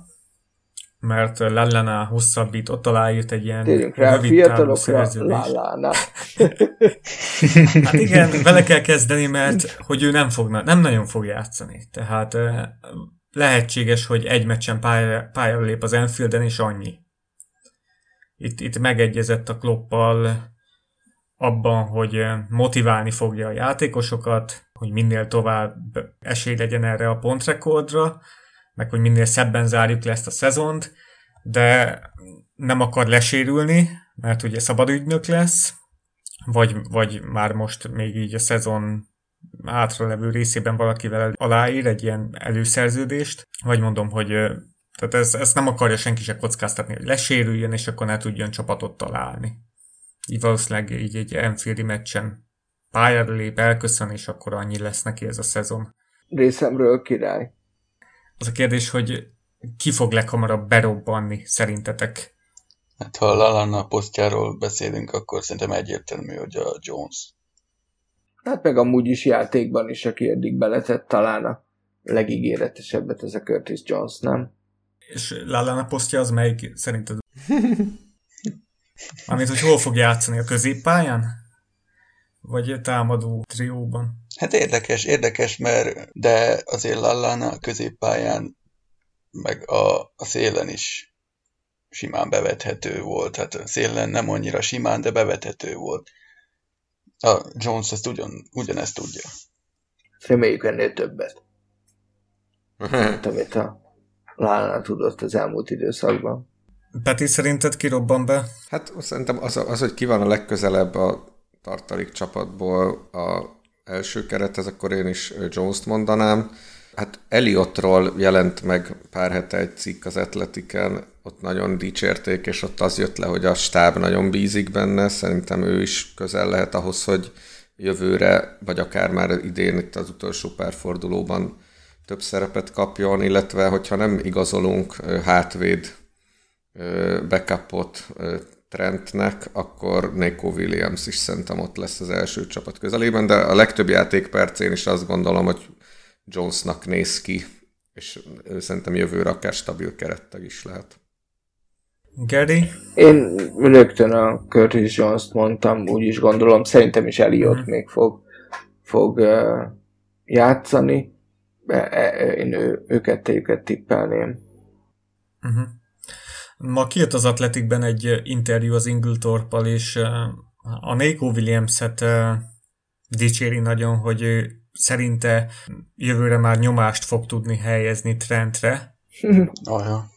[SPEAKER 1] mert Lallana hosszabbított, aláírt egy ilyen
[SPEAKER 3] Térjünk rá
[SPEAKER 1] rövid
[SPEAKER 3] fiatalokra. Lálána.
[SPEAKER 1] Hát igen, vele kell kezdeni, mert hogy ő nem, fogna, nem nagyon fog játszani. Tehát eh, lehetséges, hogy egy meccsen pályára, pályára lép az Enfielden, és annyi. Itt, itt megegyezett a kloppal abban, hogy motiválni fogja a játékosokat, hogy minél tovább esély legyen erre a pontrekordra, meg hogy minél szebben zárjuk le ezt a szezont, de nem akar lesérülni, mert ugye szabadügynök lesz, vagy, vagy már most még így a szezon hátralevő részében valakivel aláír egy ilyen előszerződést, vagy mondom, hogy tehát ez, ezt nem akarja senki se kockáztatni, hogy lesérüljön, és akkor ne tudjon csapatot találni. Így valószínűleg így egy Enfieldi meccsen pályára lép, elköszön, és akkor annyi lesz neki ez a szezon.
[SPEAKER 3] Részemről király.
[SPEAKER 1] Az a kérdés, hogy ki fog leghamarabb berobbanni szerintetek?
[SPEAKER 4] Hát ha a Lalana posztjáról beszélünk, akkor szerintem egyértelmű, hogy a Jones.
[SPEAKER 3] Hát meg amúgy is játékban is, aki eddig beletett talán a legígéretesebbet, ez a Curtis Jones, nem?
[SPEAKER 1] És Lallana posztja az melyik szerinted? Amit, hogy hol fog játszani a középpályán? Vagy támadó trióban?
[SPEAKER 4] Hát érdekes, érdekes, mert de azért Lallana a középpályán, meg a, a szélen is simán bevethető volt. Hát a szélen nem annyira simán, de bevethető volt. A Jones ezt ugyan, ugyanezt tudja.
[SPEAKER 3] Reméljük ennél többet, mint amit a Lálna tudott az elmúlt időszakban.
[SPEAKER 1] Peti, szerinted kirobban be?
[SPEAKER 2] Hát szerintem az, az, hogy ki van a legközelebb a tartalék csapatból a első kerethez, akkor én is Jones-t mondanám. Hát Eliottról jelent meg pár hete egy cikk az Atletiken, ott nagyon dicsérték, és ott az jött le, hogy a stáb nagyon bízik benne, szerintem ő is közel lehet ahhoz, hogy jövőre, vagy akár már idén itt az utolsó pár több szerepet kapjon, illetve hogyha nem igazolunk hátvéd backupot Trentnek, akkor Nico Williams is szerintem ott lesz az első csapat közelében, de a legtöbb játékpercén is azt gondolom, hogy Jonesnak néz ki, és ő szerintem jövőre akár stabil kerettag is lehet.
[SPEAKER 1] Gary?
[SPEAKER 3] Én rögtön a Curtis Jones-t mondtam, úgy is gondolom, szerintem is Elliot
[SPEAKER 1] Mhm.
[SPEAKER 3] még fog, fog uh, játszani. E- Én ő, őket tejüket tippelném.
[SPEAKER 1] Uh-huh. Ma kijött az Atletikben egy interjú az Ingletorpal, és a Nico Williams-et dicséri nagyon, hogy ő szerinte jövőre már nyomást fog tudni helyezni Trentre.
[SPEAKER 4] Aha.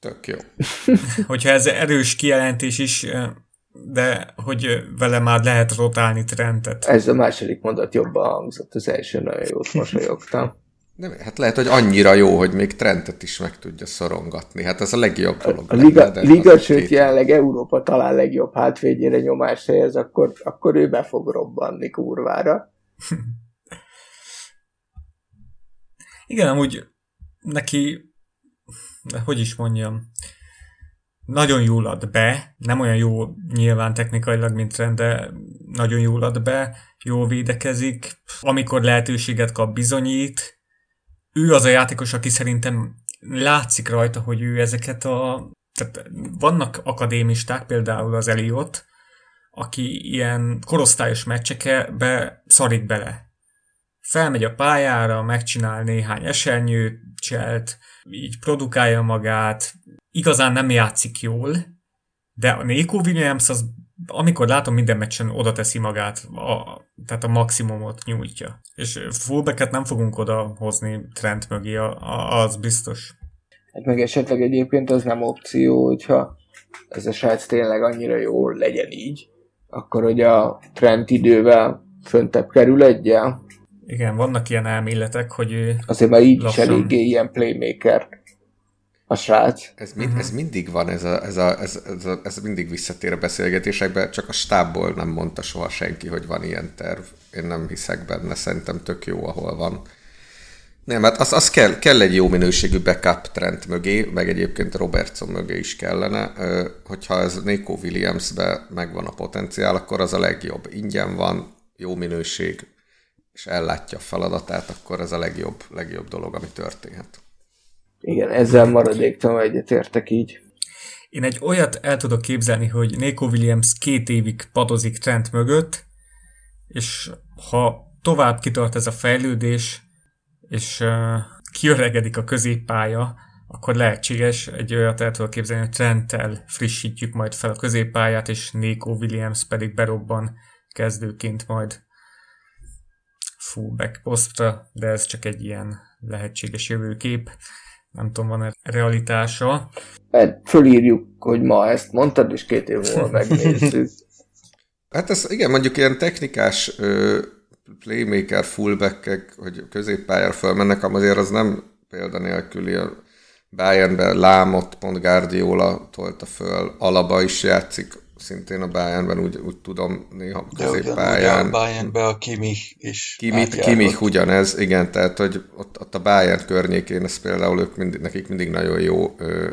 [SPEAKER 2] Tök jó.
[SPEAKER 1] Hogyha ez erős kijelentés is, de hogy vele már lehet rotálni Trentet.
[SPEAKER 3] Ez a második mondat jobban hangzott, az első nagyon jót mosolyogtam.
[SPEAKER 2] Nem, hát lehet, hogy annyira jó, hogy még Trentet is meg tudja szorongatni. Hát ez a legjobb dolog.
[SPEAKER 3] A Liga,
[SPEAKER 2] lenne, de
[SPEAKER 3] Liga sőt
[SPEAKER 2] két-
[SPEAKER 3] jelenleg Európa talán legjobb hátvédjére nyomást helyez, akkor, akkor ő be fog robbanni kurvára.
[SPEAKER 1] Igen, amúgy neki, hogy is mondjam, nagyon jól ad be, nem olyan jó nyilván technikailag, mint Trent, de nagyon jól ad be, jól védekezik, amikor lehetőséget kap, bizonyít. Ő az a játékos, aki szerintem látszik rajta, hogy ő ezeket a... Tehát vannak akadémisták, például az Eliott, aki ilyen korosztályos meccsekbe szarik bele. Felmegy a pályára, megcsinál néhány esernyőt, cselt, így produkálja magát, igazán nem játszik jól, de a Nico Williams az, amikor látom minden meccsen oda teszi magát, a, tehát a maximumot nyújtja. És fullbacket nem fogunk oda hozni Trent mögé, a, a, az biztos.
[SPEAKER 3] Hát meg esetleg egyébként az nem opció, hogyha ez a srác tényleg annyira jó, legyen így, akkor hogy a trend idővel föntebb kerül egyel.
[SPEAKER 1] Igen, vannak ilyen elméletek, hogy
[SPEAKER 3] Azért már így lassan... is eléggé ilyen playmaker a srác.
[SPEAKER 2] Ez, mind, ez mindig van, ez, a, ez, a, ez, ez, a, ez mindig visszatér a beszélgetésekbe, csak a stábból nem mondta soha senki, hogy van ilyen terv. Én nem hiszek benne, szerintem tök jó, ahol van. Nem, hát az, az kell, kell egy jó minőségű backup trend mögé, meg egyébként Robertson mögé is kellene. Hogyha ez Nico Williamsbe megvan a potenciál, akkor az a legjobb. Ingyen van, jó minőség, és ellátja a feladatát, akkor ez a legjobb, legjobb dolog, ami történhet.
[SPEAKER 3] Igen, ezzel maradéktalan egyetértek így.
[SPEAKER 1] Én egy olyat el tudok képzelni, hogy Nico Williams két évig padozik Trent mögött, és ha tovább kitart ez a fejlődés, és uh, kiöregedik a középpálya, akkor lehetséges egy olyat el tudok képzelni, hogy Trenttel frissítjük majd fel a középpályát, és Nico Williams pedig berobban kezdőként majd fullback posztra, de ez csak egy ilyen lehetséges jövőkép. Nem tudom, van-e realitása.
[SPEAKER 3] Hát fölírjuk, hogy ma ezt mondtad, és két év múlva megnézzük.
[SPEAKER 2] hát ez igen, mondjuk ilyen technikás ö, playmaker fullback hogy középpályára fölmennek, azért az nem példanélküli. A Bayernben Lámot pont Guardiola tolta föl, Alaba is játszik szintén a Bayernben, úgy, úgy tudom, néha középpályán.
[SPEAKER 4] De a Bayernben a Kimich is
[SPEAKER 2] Kimich, Kimich ugyanez, igen, tehát hogy ott, ott a Bayern környékén, ez például ők mindig, nekik mindig nagyon jó ö,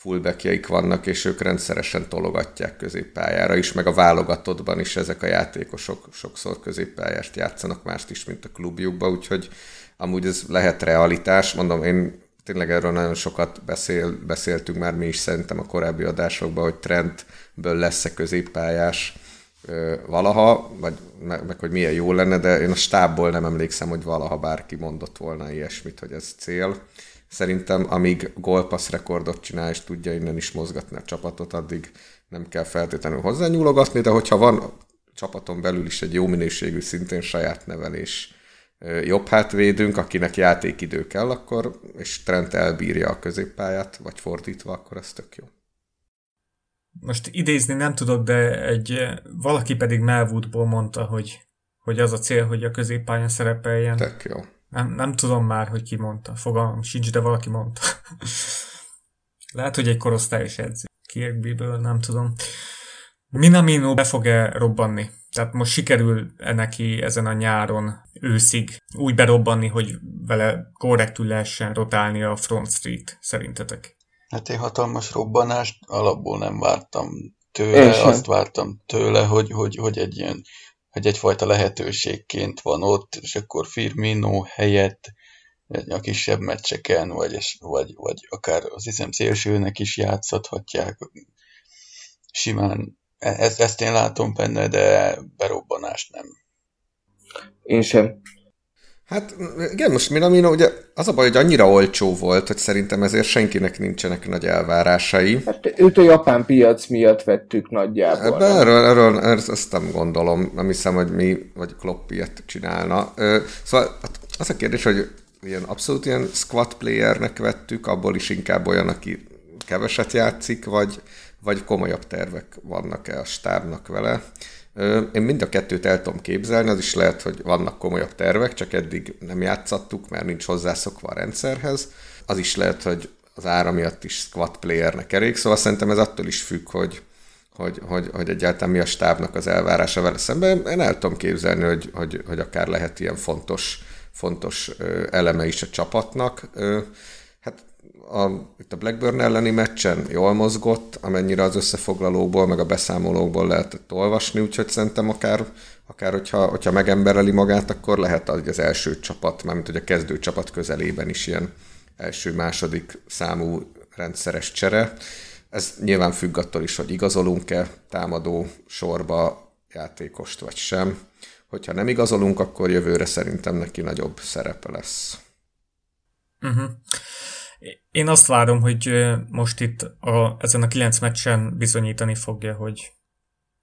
[SPEAKER 2] fullbackjeik vannak, és ők rendszeresen tologatják középpályára is, meg a válogatottban is ezek a játékosok sokszor középpályást játszanak mást is, mint a klubjukba, úgyhogy amúgy ez lehet realitás. Mondom, én tényleg erről nagyon sokat beszél, beszéltünk már mi is szerintem a korábbi adásokban, hogy trendből lesz-e középpályás valaha, vagy meg, meg hogy milyen jó lenne, de én a stábból nem emlékszem, hogy valaha bárki mondott volna ilyesmit, hogy ez cél. Szerintem amíg gólpassz rekordot csinál, és tudja innen is mozgatni a csapatot, addig nem kell feltétlenül hozzányúlogatni, de hogyha van csapaton belül is egy jó minőségű, szintén saját nevelés jobb hátvédünk, akinek játékidő kell, akkor, és Trent elbírja a középpályát, vagy fordítva, akkor ez tök jó.
[SPEAKER 1] Most idézni nem tudok, de egy valaki pedig Melwoodból mondta, hogy, hogy az a cél, hogy a középpályán szerepeljen.
[SPEAKER 2] Tök jó.
[SPEAKER 1] Nem, nem tudom már, hogy ki mondta. Fogalmam sincs, de valaki mondta. Lehet, hogy egy korosztályos edző. Kirkbyből, nem tudom. Minamino be fog-e robbanni? Tehát most sikerül -e neki ezen a nyáron, őszig úgy berobbanni, hogy vele korrektül lehessen rotálni a Front Street, szerintetek?
[SPEAKER 4] Hát én hatalmas robbanást alapból nem vártam tőle, azt vártam tőle, hogy, hogy, hogy egy ilyen hogy egyfajta lehetőségként van ott, és akkor Firmino helyett a kisebb meccseken, vagy, vagy, vagy akár azt hiszem szélsőnek is játszhatják. Simán ezt, ezt én látom benne, de berobbanást nem.
[SPEAKER 3] Én sem.
[SPEAKER 2] Hát igen, most Minamino, ugye az a baj, hogy annyira olcsó volt, hogy szerintem ezért senkinek nincsenek nagy elvárásai.
[SPEAKER 3] Hát őt a japán piac miatt vettük nagyjából.
[SPEAKER 2] Ebben erről, erről, erről, ezt nem gondolom, nem hiszem, hogy mi, vagy Klopp ilyet csinálna. Szóval hát az a kérdés, hogy ilyen abszolút ilyen squad playernek vettük, abból is inkább olyan, aki keveset játszik, vagy, vagy komolyabb tervek vannak-e a stábnak vele. Én mind a kettőt el tudom képzelni, az is lehet, hogy vannak komolyabb tervek, csak eddig nem játszattuk, mert nincs hozzászokva a rendszerhez. Az is lehet, hogy az ára miatt is squad playernek elég, szóval szerintem ez attól is függ, hogy, hogy, hogy, hogy egyáltalán mi a stábnak az elvárása vele szemben. Én el tudom képzelni, hogy, hogy, hogy akár lehet ilyen fontos, fontos eleme is a csapatnak a, itt a Blackburn elleni meccsen jól mozgott, amennyire az összefoglalóból, meg a beszámolókból lehetett olvasni, úgyhogy szerintem akár, akár hogyha, hogyha megembereli magát, akkor lehet az első csapat, mármint hogy a kezdő csapat közelében is ilyen első-második számú rendszeres csere. Ez nyilván függ attól is, hogy igazolunk-e támadó sorba játékost vagy sem. Hogyha nem igazolunk, akkor jövőre szerintem neki nagyobb szerepe lesz.
[SPEAKER 1] Uh-huh. Én azt várom, hogy most itt a, ezen a kilenc meccsen bizonyítani fogja, hogy,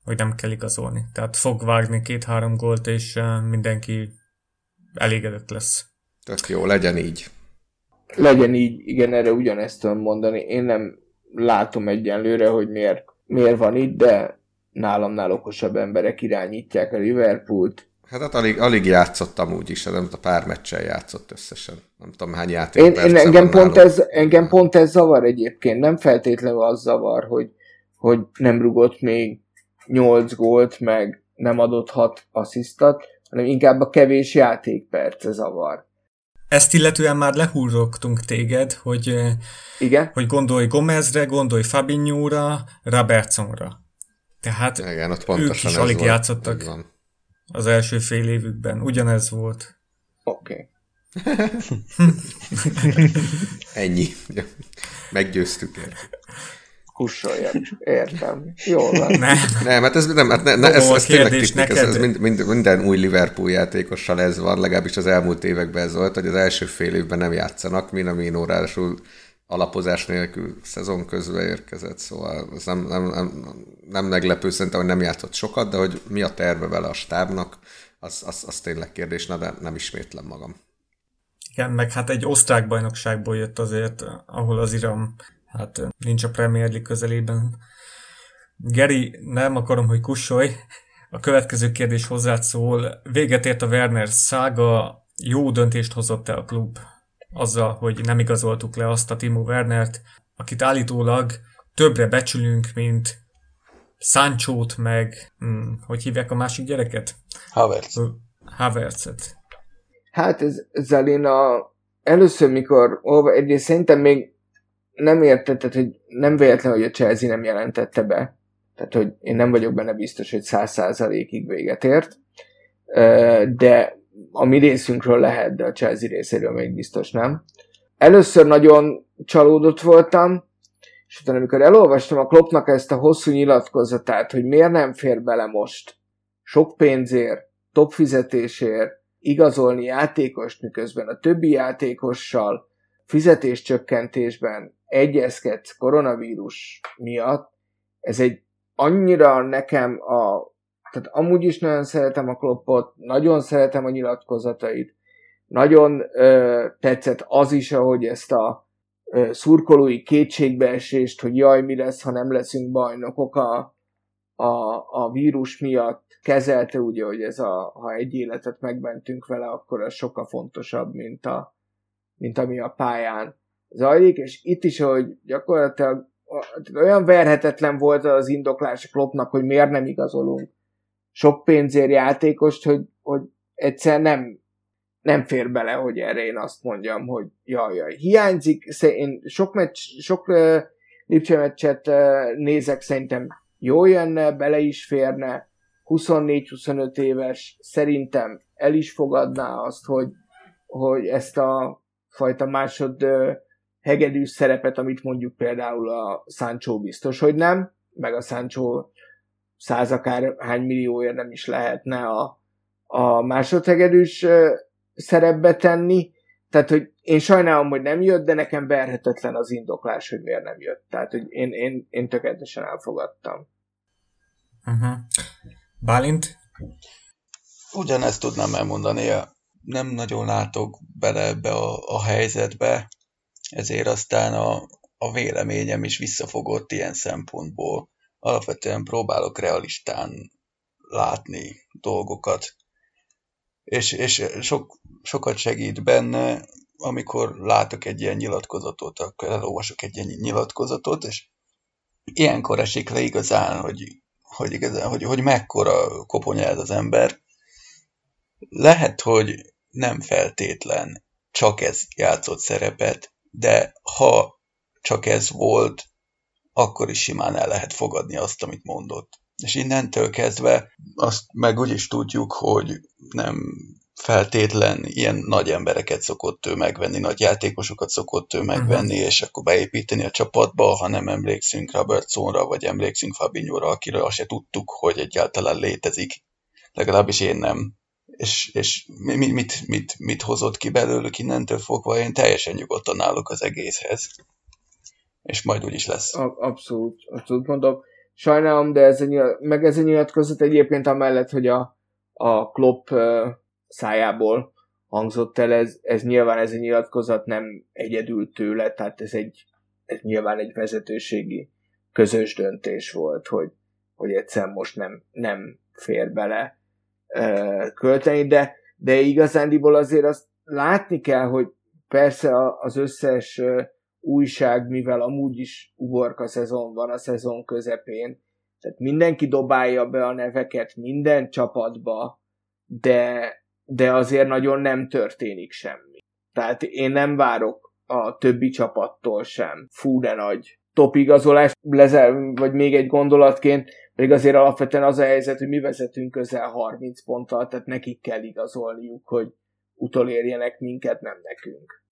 [SPEAKER 1] hogy nem kell igazolni. Tehát fog vágni két-három gólt, és mindenki elégedett lesz.
[SPEAKER 2] Tök jó, legyen így.
[SPEAKER 3] Legyen így, igen, erre ugyanezt tudom mondani. Én nem látom egyenlőre, hogy miért, miért van itt, de nálamnál okosabb emberek irányítják a Liverpoolt.
[SPEAKER 2] Hát, hát alig, alig játszottam úgy is, nem a pár meccsen játszott összesen. Nem tudom hány játék én,
[SPEAKER 3] én engem, pont ez, engem pont ez zavar egyébként, nem feltétlenül az zavar, hogy, hogy nem rugott még 8 gólt, meg nem adott 6 asszisztat, hanem inkább a kevés játékperce zavar.
[SPEAKER 1] Ezt illetően már lehúrogtunk téged, hogy,
[SPEAKER 3] Igen?
[SPEAKER 1] hogy gondolj Gomezre, gondolj Fabinho-ra, Robertsonra. Tehát
[SPEAKER 2] Igen, ott
[SPEAKER 1] ők is alig volt. játszottak az első fél évükben. Ugyanez volt.
[SPEAKER 3] Oké.
[SPEAKER 2] Okay. Ennyi. Meggyőztük el
[SPEAKER 3] kussoljak. Értem. Jól van.
[SPEAKER 2] Nem, nem hát ez, nem, hát ne, ne, ez, ez tényleg technik, ez, ez mind, mind, minden új Liverpool játékossal ez van, legalábbis az elmúlt években ez volt, hogy az első fél évben nem játszanak, Minamino ráadásul alapozás nélkül szezon közben érkezett, szóval ez nem, nem, nem, nem meglepő szerintem, hogy nem játszott sokat, de hogy mi a terve vele a stábnak, az, az, az tényleg kérdés, na, de nem ismétlem magam.
[SPEAKER 1] Igen, meg hát egy osztrák bajnokságból jött azért, ahol az iram hát nincs a Premier League közelében. Geri, nem akarom, hogy kussolj. A következő kérdés hozzád szól. Véget ért a Werner szága, jó döntést hozott el a klub azzal, hogy nem igazoltuk le azt a Timo Wernert, akit állítólag többre becsülünk, mint Sancho-t, meg hm, hogy hívják a másik gyereket?
[SPEAKER 4] Havertz.
[SPEAKER 1] Havertzet.
[SPEAKER 3] Hát ez, ezzel én a, először, mikor olva, egyrészt szerintem még nem értetted, hogy nem véletlen, hogy a Chelsea nem jelentette be. Tehát, hogy én nem vagyok benne biztos, hogy száz százalékig véget ért. De a mi részünkről lehet, de a Chelsea részéről még biztos nem. Először nagyon csalódott voltam, és utána, amikor elolvastam a Kloppnak ezt a hosszú nyilatkozatát, hogy miért nem fér bele most sok pénzért, top fizetésért igazolni játékost, miközben a többi játékossal fizetéscsökkentésben egyezkedsz koronavírus miatt, ez egy annyira nekem a tehát amúgy is nagyon szeretem a kloppot, nagyon szeretem a nyilatkozatait, nagyon ö, tetszett az is, ahogy ezt a ö, szurkolói kétségbeesést, hogy jaj, mi lesz, ha nem leszünk bajnokok a, a, a vírus miatt kezelte, ugye, hogy ez a, ha egy életet megmentünk vele, akkor ez sokkal fontosabb, mint, a, mint ami a pályán zajlik, és itt is, hogy gyakorlatilag olyan verhetetlen volt az indoklás a klopnak, hogy miért nem igazolunk sok pénzért játékost, hogy, hogy egyszer nem, nem fér bele, hogy erre én azt mondjam, hogy jaj, jaj, hiányzik, én sok, meccs, sok uh, Lipcse meccset uh, nézek, szerintem jól jönne, bele is férne, 24-25 éves, szerintem el is fogadná azt, hogy, hogy ezt a fajta másod uh, hegedűs szerepet, amit mondjuk például a Sancho biztos, hogy nem, meg a Sancho száz akár hány millióért nem is lehetne a, a másodhegedűs szerepbe tenni. Tehát, hogy én sajnálom, hogy nem jött, de nekem verhetetlen az indoklás, hogy miért nem jött. Tehát, hogy én, én, én tökéletesen elfogadtam.
[SPEAKER 1] Uh-huh. Bálint?
[SPEAKER 4] Ugyanezt tudnám elmondani. Nem nagyon látok bele ebbe a, a helyzetbe, ezért aztán a, a véleményem is visszafogott ilyen szempontból alapvetően próbálok realistán látni dolgokat. És, és sok, sokat segít benne, amikor látok egy ilyen nyilatkozatot, akkor elolvasok egy ilyen nyilatkozatot, és ilyenkor esik le igazán, hogy, hogy, igazán, hogy, hogy mekkora koponya ez az ember. Lehet, hogy nem feltétlen csak ez játszott szerepet, de ha csak ez volt, akkor is simán el lehet fogadni azt, amit mondott. És innentől kezdve azt meg úgy is tudjuk, hogy nem feltétlen ilyen nagy embereket szokott ő megvenni, nagy játékosokat szokott ő megvenni, uh-huh. és akkor beépíteni a csapatba, ha nem emlékszünk Robertsonra, vagy emlékszünk Fabinho-ra, akiről azt se tudtuk, hogy egyáltalán létezik. Legalábbis én nem. És, és mit, mit, mit, mit hozott ki belőlük innentől fogva, én teljesen nyugodtan állok az egészhez és majd úgy is lesz.
[SPEAKER 3] Abszolút, abszolút mondom. Sajnálom, de ez a nyilat, meg ez a nyilatkozat egyébként amellett, hogy a, a Klopp szájából hangzott el, ez, ez nyilván ez a nyilatkozat nem egyedül tőle, tehát ez egy ez nyilván egy vezetőségi közös döntés volt, hogy, hogy egyszer most nem, nem fér bele ö, költeni, de, de igazándiból azért azt látni kell, hogy persze az összes újság, mivel amúgy is uborka szezon van a szezon közepén, tehát mindenki dobálja be a neveket minden csapatba, de, de azért nagyon nem történik semmi. Tehát én nem várok a többi csapattól sem fú de nagy topigazolás, lezel, vagy még egy gondolatként, még azért alapvetően az a helyzet, hogy mi vezetünk közel 30 ponttal, tehát nekik kell igazolniuk, hogy utolérjenek minket, nem nekünk.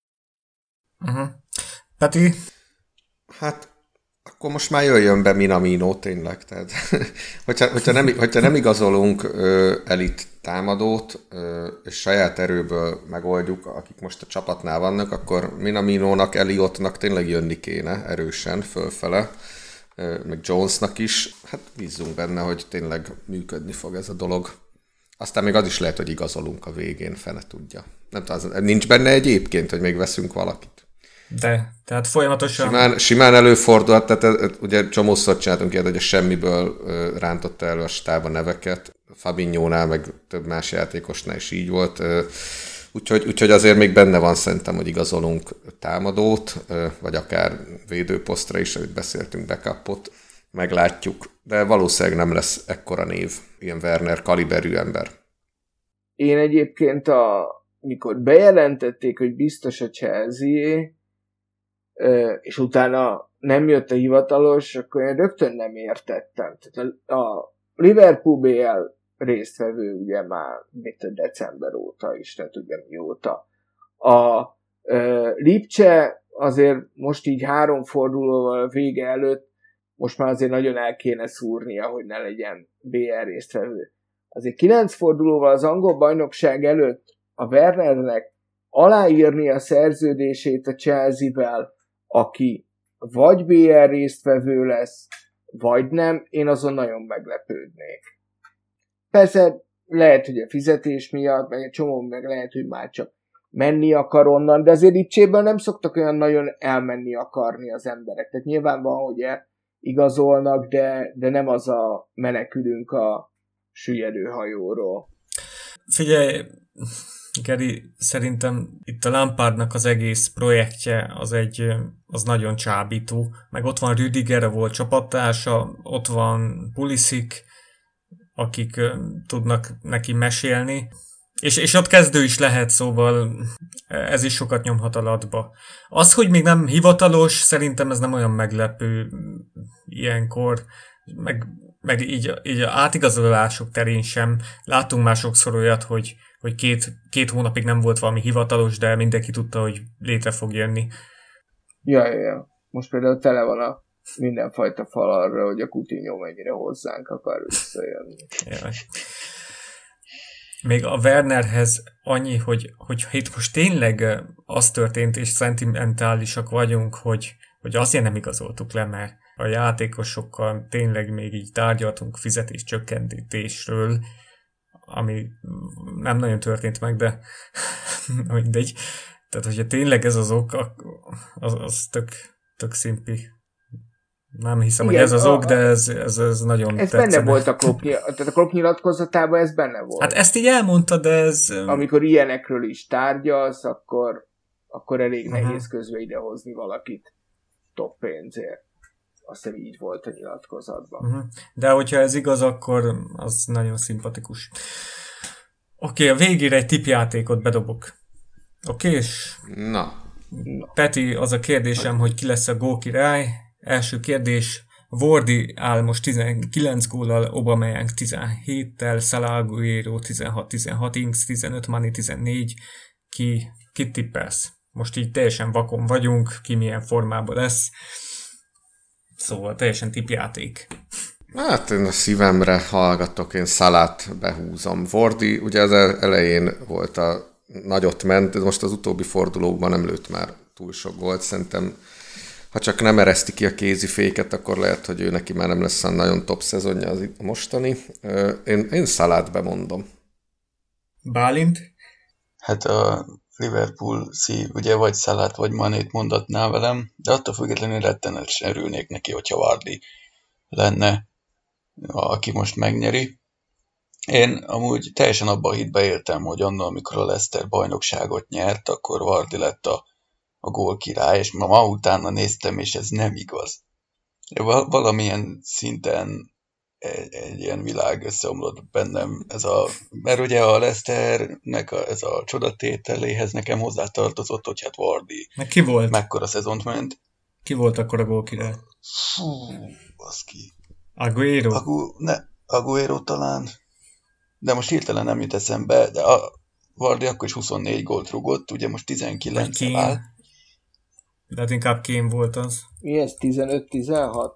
[SPEAKER 1] Uh-huh. Peti?
[SPEAKER 2] Hát akkor most már jöjjön be Minamino tényleg. Tehát, hogyha, hogyha, nem, hogyha nem igazolunk ö, elit támadót, ö, és saját erőből megoldjuk, akik most a csapatnál vannak, akkor Minaminónak, Eliotnak tényleg jönni kéne erősen fölfele, ö, meg Jonesnak is. Hát bízzunk benne, hogy tényleg működni fog ez a dolog. Aztán még az is lehet, hogy igazolunk a végén, fene tudja. Nem tudom, nincs benne egyébként, hogy még veszünk valakit.
[SPEAKER 1] De, tehát folyamatosan...
[SPEAKER 2] Simán, simán előfordulhat, tehát ugye csomószor csináltunk ilyet, hogy a semmiből rántotta elő a stáb a neveket. Fabinho-nál, meg több más játékosnál is így volt. Úgyhogy, úgyhogy azért még benne van szerintem, hogy igazolunk támadót, vagy akár védőposztra is, ahogy beszéltünk, backupot, meglátjuk. De valószínűleg nem lesz ekkora név, ilyen Werner kaliberű ember.
[SPEAKER 3] Én egyébként a, mikor bejelentették, hogy biztos a Chelsea, és utána nem jött a hivatalos, akkor én rögtön nem értettem. Tehát a Liverpool BL résztvevő ugye már mit a december óta is, tehát ugye mióta. A uh, Lipcse azért most így három fordulóval vége előtt most már azért nagyon el kéne szúrnia, hogy ne legyen BL résztvevő. Azért kilenc fordulóval az angol bajnokság előtt a Wernernek aláírni a szerződését a Chelsea-vel, aki vagy BR résztvevő lesz, vagy nem, én azon nagyon meglepődnék. Persze lehet, hogy a fizetés miatt, meg egy csomó meg lehet, hogy már csak menni akar onnan, de azért itt nem szoktak olyan nagyon elmenni akarni az emberek. Tehát nyilván van, hogy igazolnak, de, de nem az a menekülünk a süllyedő hajóról.
[SPEAKER 1] Figyelj, Geri, szerintem itt a Lampardnak az egész projektje az egy, az nagyon csábító. Meg ott van Rüdiger, volt csapattársa, ott van Pulisic, akik tudnak neki mesélni. És, és ott kezdő is lehet, szóval ez is sokat nyomhat alatba. Az, hogy még nem hivatalos, szerintem ez nem olyan meglepő ilyenkor, meg, meg így, így a átigazolások terén sem. Látunk már sokszor olyat, hogy, hogy két, két hónapig nem volt valami hivatalos, de mindenki tudta, hogy létre fog jönni.
[SPEAKER 3] Ja, ja, ja. Most például tele van a mindenfajta fal arra, hogy a Coutinho mennyire hozzánk akar visszajönni.
[SPEAKER 1] Jaj. Még a Wernerhez annyi, hogy, hogy itt most tényleg az történt, és szentimentálisak vagyunk, hogy, hogy azért nem igazoltuk le, mert a játékosokkal tényleg még így tárgyaltunk fizetés csökkentésről, ami nem nagyon történt meg, de mindegy. Tehát, hogyha tényleg ez az ok, az, az tök, tök szimpi. Nem hiszem, Igen, hogy ez az a, ok, de ez, ez, ez nagyon
[SPEAKER 3] Ez tetszene. benne volt a klub, tehát a klub nyilatkozatában ez benne volt.
[SPEAKER 1] Hát ezt így elmondta, de ez...
[SPEAKER 3] Amikor ilyenekről is tárgyalsz, akkor, akkor elég uh-huh. nehéz közbe idehozni valakit top pénzért. Azt hiszem így volt a nyilatkozatban. Uh-huh.
[SPEAKER 1] De hogyha ez igaz, akkor az nagyon szimpatikus. Oké, okay, a végére egy tipjátékot bedobok. Oké, okay, és...
[SPEAKER 2] Na.
[SPEAKER 1] Peti, az a kérdésem, hogy ki lesz a gól király. Első kérdés, Wardi áll most 19 góllal, Aubameyang 17-tel, Salah Aguero 16-16, Inks 15, Mani 14. Ki, ki tippelsz? Most így teljesen vakon vagyunk, ki milyen formában lesz. Szóval teljesen tipjáték.
[SPEAKER 2] Hát én a szívemre hallgatok, én szalát behúzom. Vordi ugye az elején volt a nagyot ment, de most az utóbbi fordulókban nem lőtt már túl sok volt. Szerintem ha csak nem ereszti ki a kéziféket, akkor lehet, hogy ő neki már nem lesz nagyon top szezonja az itt mostani. Én, én szalát bemondom.
[SPEAKER 1] Bálint?
[SPEAKER 4] Hát a Liverpool szív, ugye vagy Szalát, vagy Manét mondatná velem, de attól függetlenül rettenetesen örülnék neki, hogyha Vardy lenne, aki most megnyeri. Én amúgy teljesen abban a hitbe éltem, hogy annól, amikor a Leicester bajnokságot nyert, akkor Vardy lett a, a gól király, és ma, ma utána néztem, és ez nem igaz. Valamilyen szinten egy, egy ilyen világ összeomlott bennem. Ez a, mert ugye a Leicesternek a, ez a csodatételéhez nekem hozzátartozott, hogy hát Vardy
[SPEAKER 1] Meg ki volt?
[SPEAKER 4] mekkora szezont ment.
[SPEAKER 1] Ki volt akkor a gólkirály?
[SPEAKER 4] Fú, baszki.
[SPEAKER 1] Aguero?
[SPEAKER 4] Agu, ne, Aguero talán, de most hirtelen nem jut eszembe, de a Vardy akkor is 24 gólt rugott, ugye most 19
[SPEAKER 1] Kane?
[SPEAKER 4] áll.
[SPEAKER 1] De hát inkább Kén volt az.
[SPEAKER 3] Mi ez? 15-16?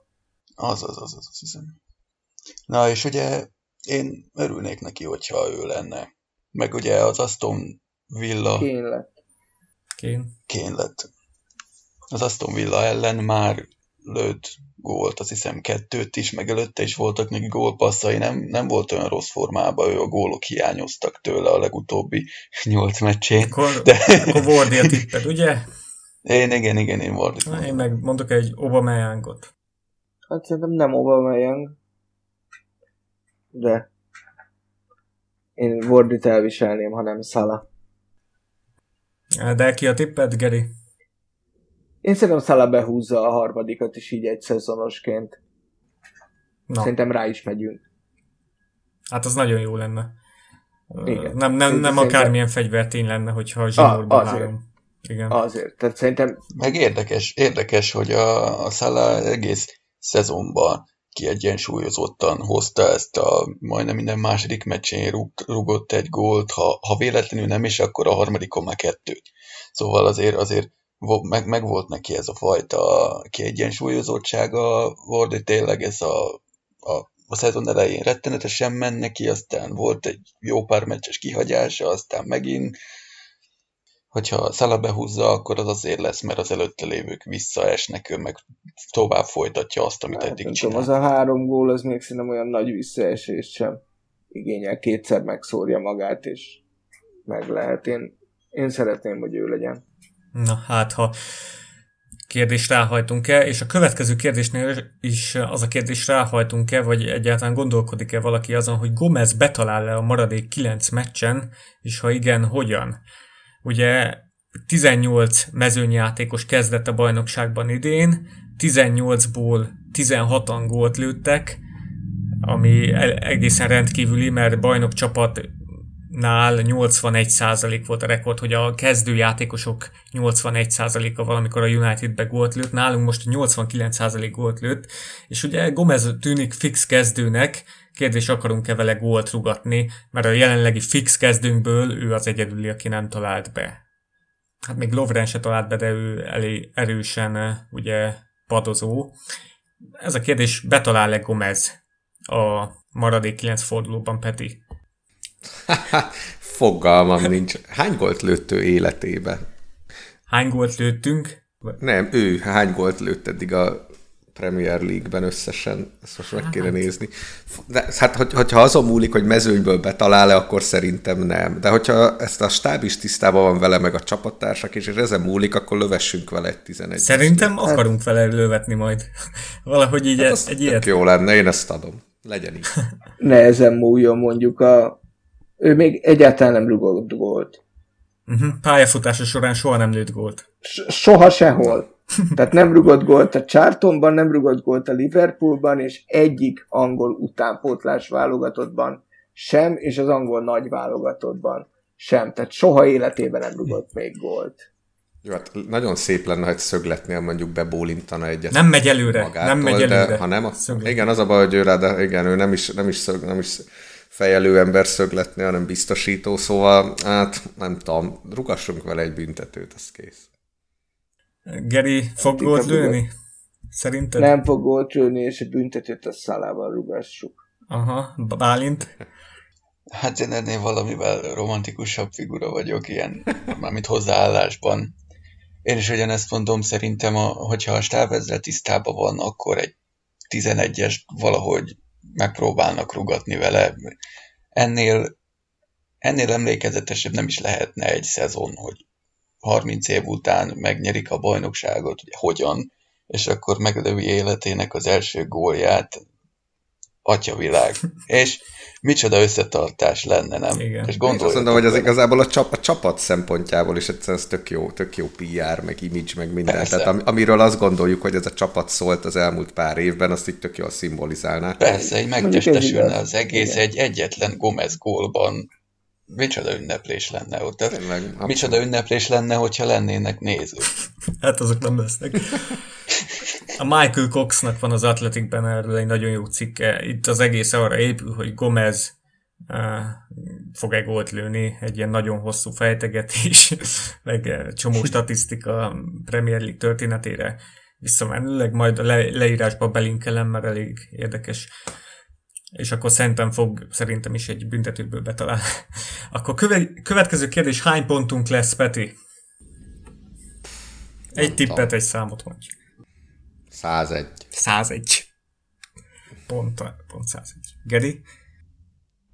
[SPEAKER 4] Az, az, az, az, az hiszem. Na, és ugye én örülnék neki, hogyha ő lenne. Meg ugye az Aston Villa
[SPEAKER 3] Kén lett.
[SPEAKER 1] Kén.
[SPEAKER 4] kén lett. Az Aston Villa ellen már lőtt gólt, azt hiszem kettőt is, meg előtte is voltak neki gólpasszai, nem, nem volt olyan rossz formában, ő a gólok hiányoztak tőle a legutóbbi nyolc meccsén.
[SPEAKER 1] Akkor,
[SPEAKER 4] De
[SPEAKER 1] akkor Wardy a tipped, ugye?
[SPEAKER 4] én igen, igen, én mondom.
[SPEAKER 1] Én meg mondok egy Aubameyangot.
[SPEAKER 3] Hát szerintem nem Aubameyang. De én Wardit elviselném, hanem Salah.
[SPEAKER 1] De ki a tipped, Geri?
[SPEAKER 3] Én szerintem Salah behúzza a harmadikat is így egy szezonosként.
[SPEAKER 1] Na,
[SPEAKER 3] Szerintem rá is megyünk.
[SPEAKER 1] hát az nagyon jó lenne.
[SPEAKER 3] Igen.
[SPEAKER 1] Nem, nem, nem
[SPEAKER 3] Szerintem-
[SPEAKER 1] akármilyen fegyvertény lenne, hogyha a zsinórban
[SPEAKER 3] azért.
[SPEAKER 1] három. Igen.
[SPEAKER 3] Azért. Tehát szerintem
[SPEAKER 4] Meg érdekes, érdekes, hogy a, a Salah egész szezonban kiegyensúlyozottan hozta ezt a majdnem minden második meccsén rúg, rúgott egy gólt, ha, ha véletlenül nem is, akkor a harmadikon már kettőt. Szóval azért, azért meg, meg volt neki ez a fajta kiegyensúlyozottsága, hogy tényleg ez a, a, a szezon elején rettenetesen ment neki, aztán volt egy jó pár meccses kihagyása, aztán megint hogyha Szala behúzza, akkor az azért lesz, mert az előtte lévők visszaesnek, ő meg tovább folytatja azt, amit
[SPEAKER 3] hát,
[SPEAKER 4] eddig
[SPEAKER 3] nem tudom,
[SPEAKER 4] csinál.
[SPEAKER 3] az a három gól, az még szerintem olyan nagy visszaesést sem igényel. Kétszer megszórja magát, és meg lehet. Én, én szeretném, hogy ő legyen.
[SPEAKER 1] Na hát, ha kérdést ráhajtunk-e, és a következő kérdésnél is az a kérdés ráhajtunk-e, vagy egyáltalán gondolkodik-e valaki azon, hogy Gomez betalál-e a maradék 9 meccsen, és ha igen, hogyan? Ugye 18 mezőnyjátékos kezdett a bajnokságban idén, 18-ból 16-an gólt lőttek, ami egészen rendkívüli, mert bajnok csapatnál 81% volt a rekord, hogy a kezdőjátékosok 81%-a valamikor a Unitedbe gólt lőtt, nálunk most 89% gólt lőtt, és ugye Gomez tűnik fix kezdőnek, kérdés akarunk-e vele gólt rugatni, mert a jelenlegi fix kezdőnkből ő az egyedüli, aki nem talált be. Hát még Lovren se talált be, de ő elég erősen ugye padozó. Ez a kérdés, betalál-e Gomez a maradék 9 fordulóban, Peti?
[SPEAKER 2] Fogalmam nincs. Hány gólt lőtt ő életébe?
[SPEAKER 1] Hány gólt lőttünk?
[SPEAKER 2] Nem, ő hány gólt lőtt eddig a Premier League-ben összesen? Ezt most meg kéne nézni. De, hát, hogy, hogyha azon múlik, hogy mezőnyből betalál-e, akkor szerintem nem. De hogyha ezt a stáb is tisztában van vele, meg a csapattársak is, és ezen múlik, akkor lövessünk vele egy 11
[SPEAKER 1] Szerintem akarunk vele lővetni majd. Valahogy így
[SPEAKER 2] Hát
[SPEAKER 1] hát egy ilyet.
[SPEAKER 2] jó lenne, én ezt adom. Legyen így.
[SPEAKER 3] Nehezen múljon mondjuk a... Ő még egyáltalán nem rugott gólt.
[SPEAKER 1] Uh-huh. Pályafutása során soha nem lőtt gólt.
[SPEAKER 3] S- soha sehol. Tehát nem rugott gólt a Charltonban, nem rugott gólt a Liverpoolban, és egyik angol utánpótlás válogatottban sem, és az angol nagy válogatottban sem. Tehát soha életében nem rugott még gólt.
[SPEAKER 2] Jó, hát nagyon szép lenne, ha egy szögletnél mondjuk bebólintana egyet.
[SPEAKER 1] Nem megy előre,
[SPEAKER 2] magától,
[SPEAKER 1] nem megy előre.
[SPEAKER 2] De, ha nem, a,
[SPEAKER 1] Szöglet.
[SPEAKER 2] igen, az a baj, hogy ő rá, de igen, ő nem is, nem is, szög, nem is fejelő ember szögletni, hanem biztosító, szóval hát nem tudom, rugassunk vele egy büntetőt, az kész.
[SPEAKER 1] Geri fog
[SPEAKER 3] Inkább
[SPEAKER 1] gólt lőni? Szerinted?
[SPEAKER 3] Nem fog gólt lőni, és a büntetőt a szalával rugassuk.
[SPEAKER 1] Aha, Bálint.
[SPEAKER 4] Hát én ennél valamivel romantikusabb figura vagyok, ilyen, mármint hozzáállásban. Én is ugyanezt mondom, szerintem, a, hogyha a stáb ezzel tisztában van, akkor egy 11-es valahogy megpróbálnak rugatni vele. Ennél, ennél emlékezetesebb nem is lehetne egy szezon, hogy 30 év után megnyerik a bajnokságot, ugye hogyan, és akkor meglövi életének az első gólját, atyavilág. És micsoda összetartás lenne, nem?
[SPEAKER 1] Igen.
[SPEAKER 2] És azt mondom, hogy az igazából a, csap, a csapat szempontjából is egyszerűen ez tök jó, tök jó PR, meg image, meg minden. Persze. Tehát am, amiről azt gondoljuk, hogy ez a csapat szólt az elmúlt pár évben, azt így tök jól szimbolizálná.
[SPEAKER 4] Persze, egy megtestesülne az egész Igen. egy egyetlen Gomez gólban. Micsoda ünneplés lenne ott. Tehát Tényleg, micsoda ünneplés lenne, hogyha lennének nézők.
[SPEAKER 1] hát azok nem lesznek. A Michael Coxnak van az Athleticben erről egy nagyon jó cikke. Itt az egész arra épül, hogy Gomez uh, fog egy gólt lőni, egy ilyen nagyon hosszú fejtegetés, meg csomó statisztika Premier League történetére visszamenőleg, majd a le- leírásba belinkelem, mert elég érdekes. És akkor szerintem fog, szerintem is egy büntetőből betalál. akkor köve- következő kérdés, hány pontunk lesz, Peti? Egy tippet, egy számot mondj.
[SPEAKER 2] 101.
[SPEAKER 1] 101. Pont, pont 101. Gedi?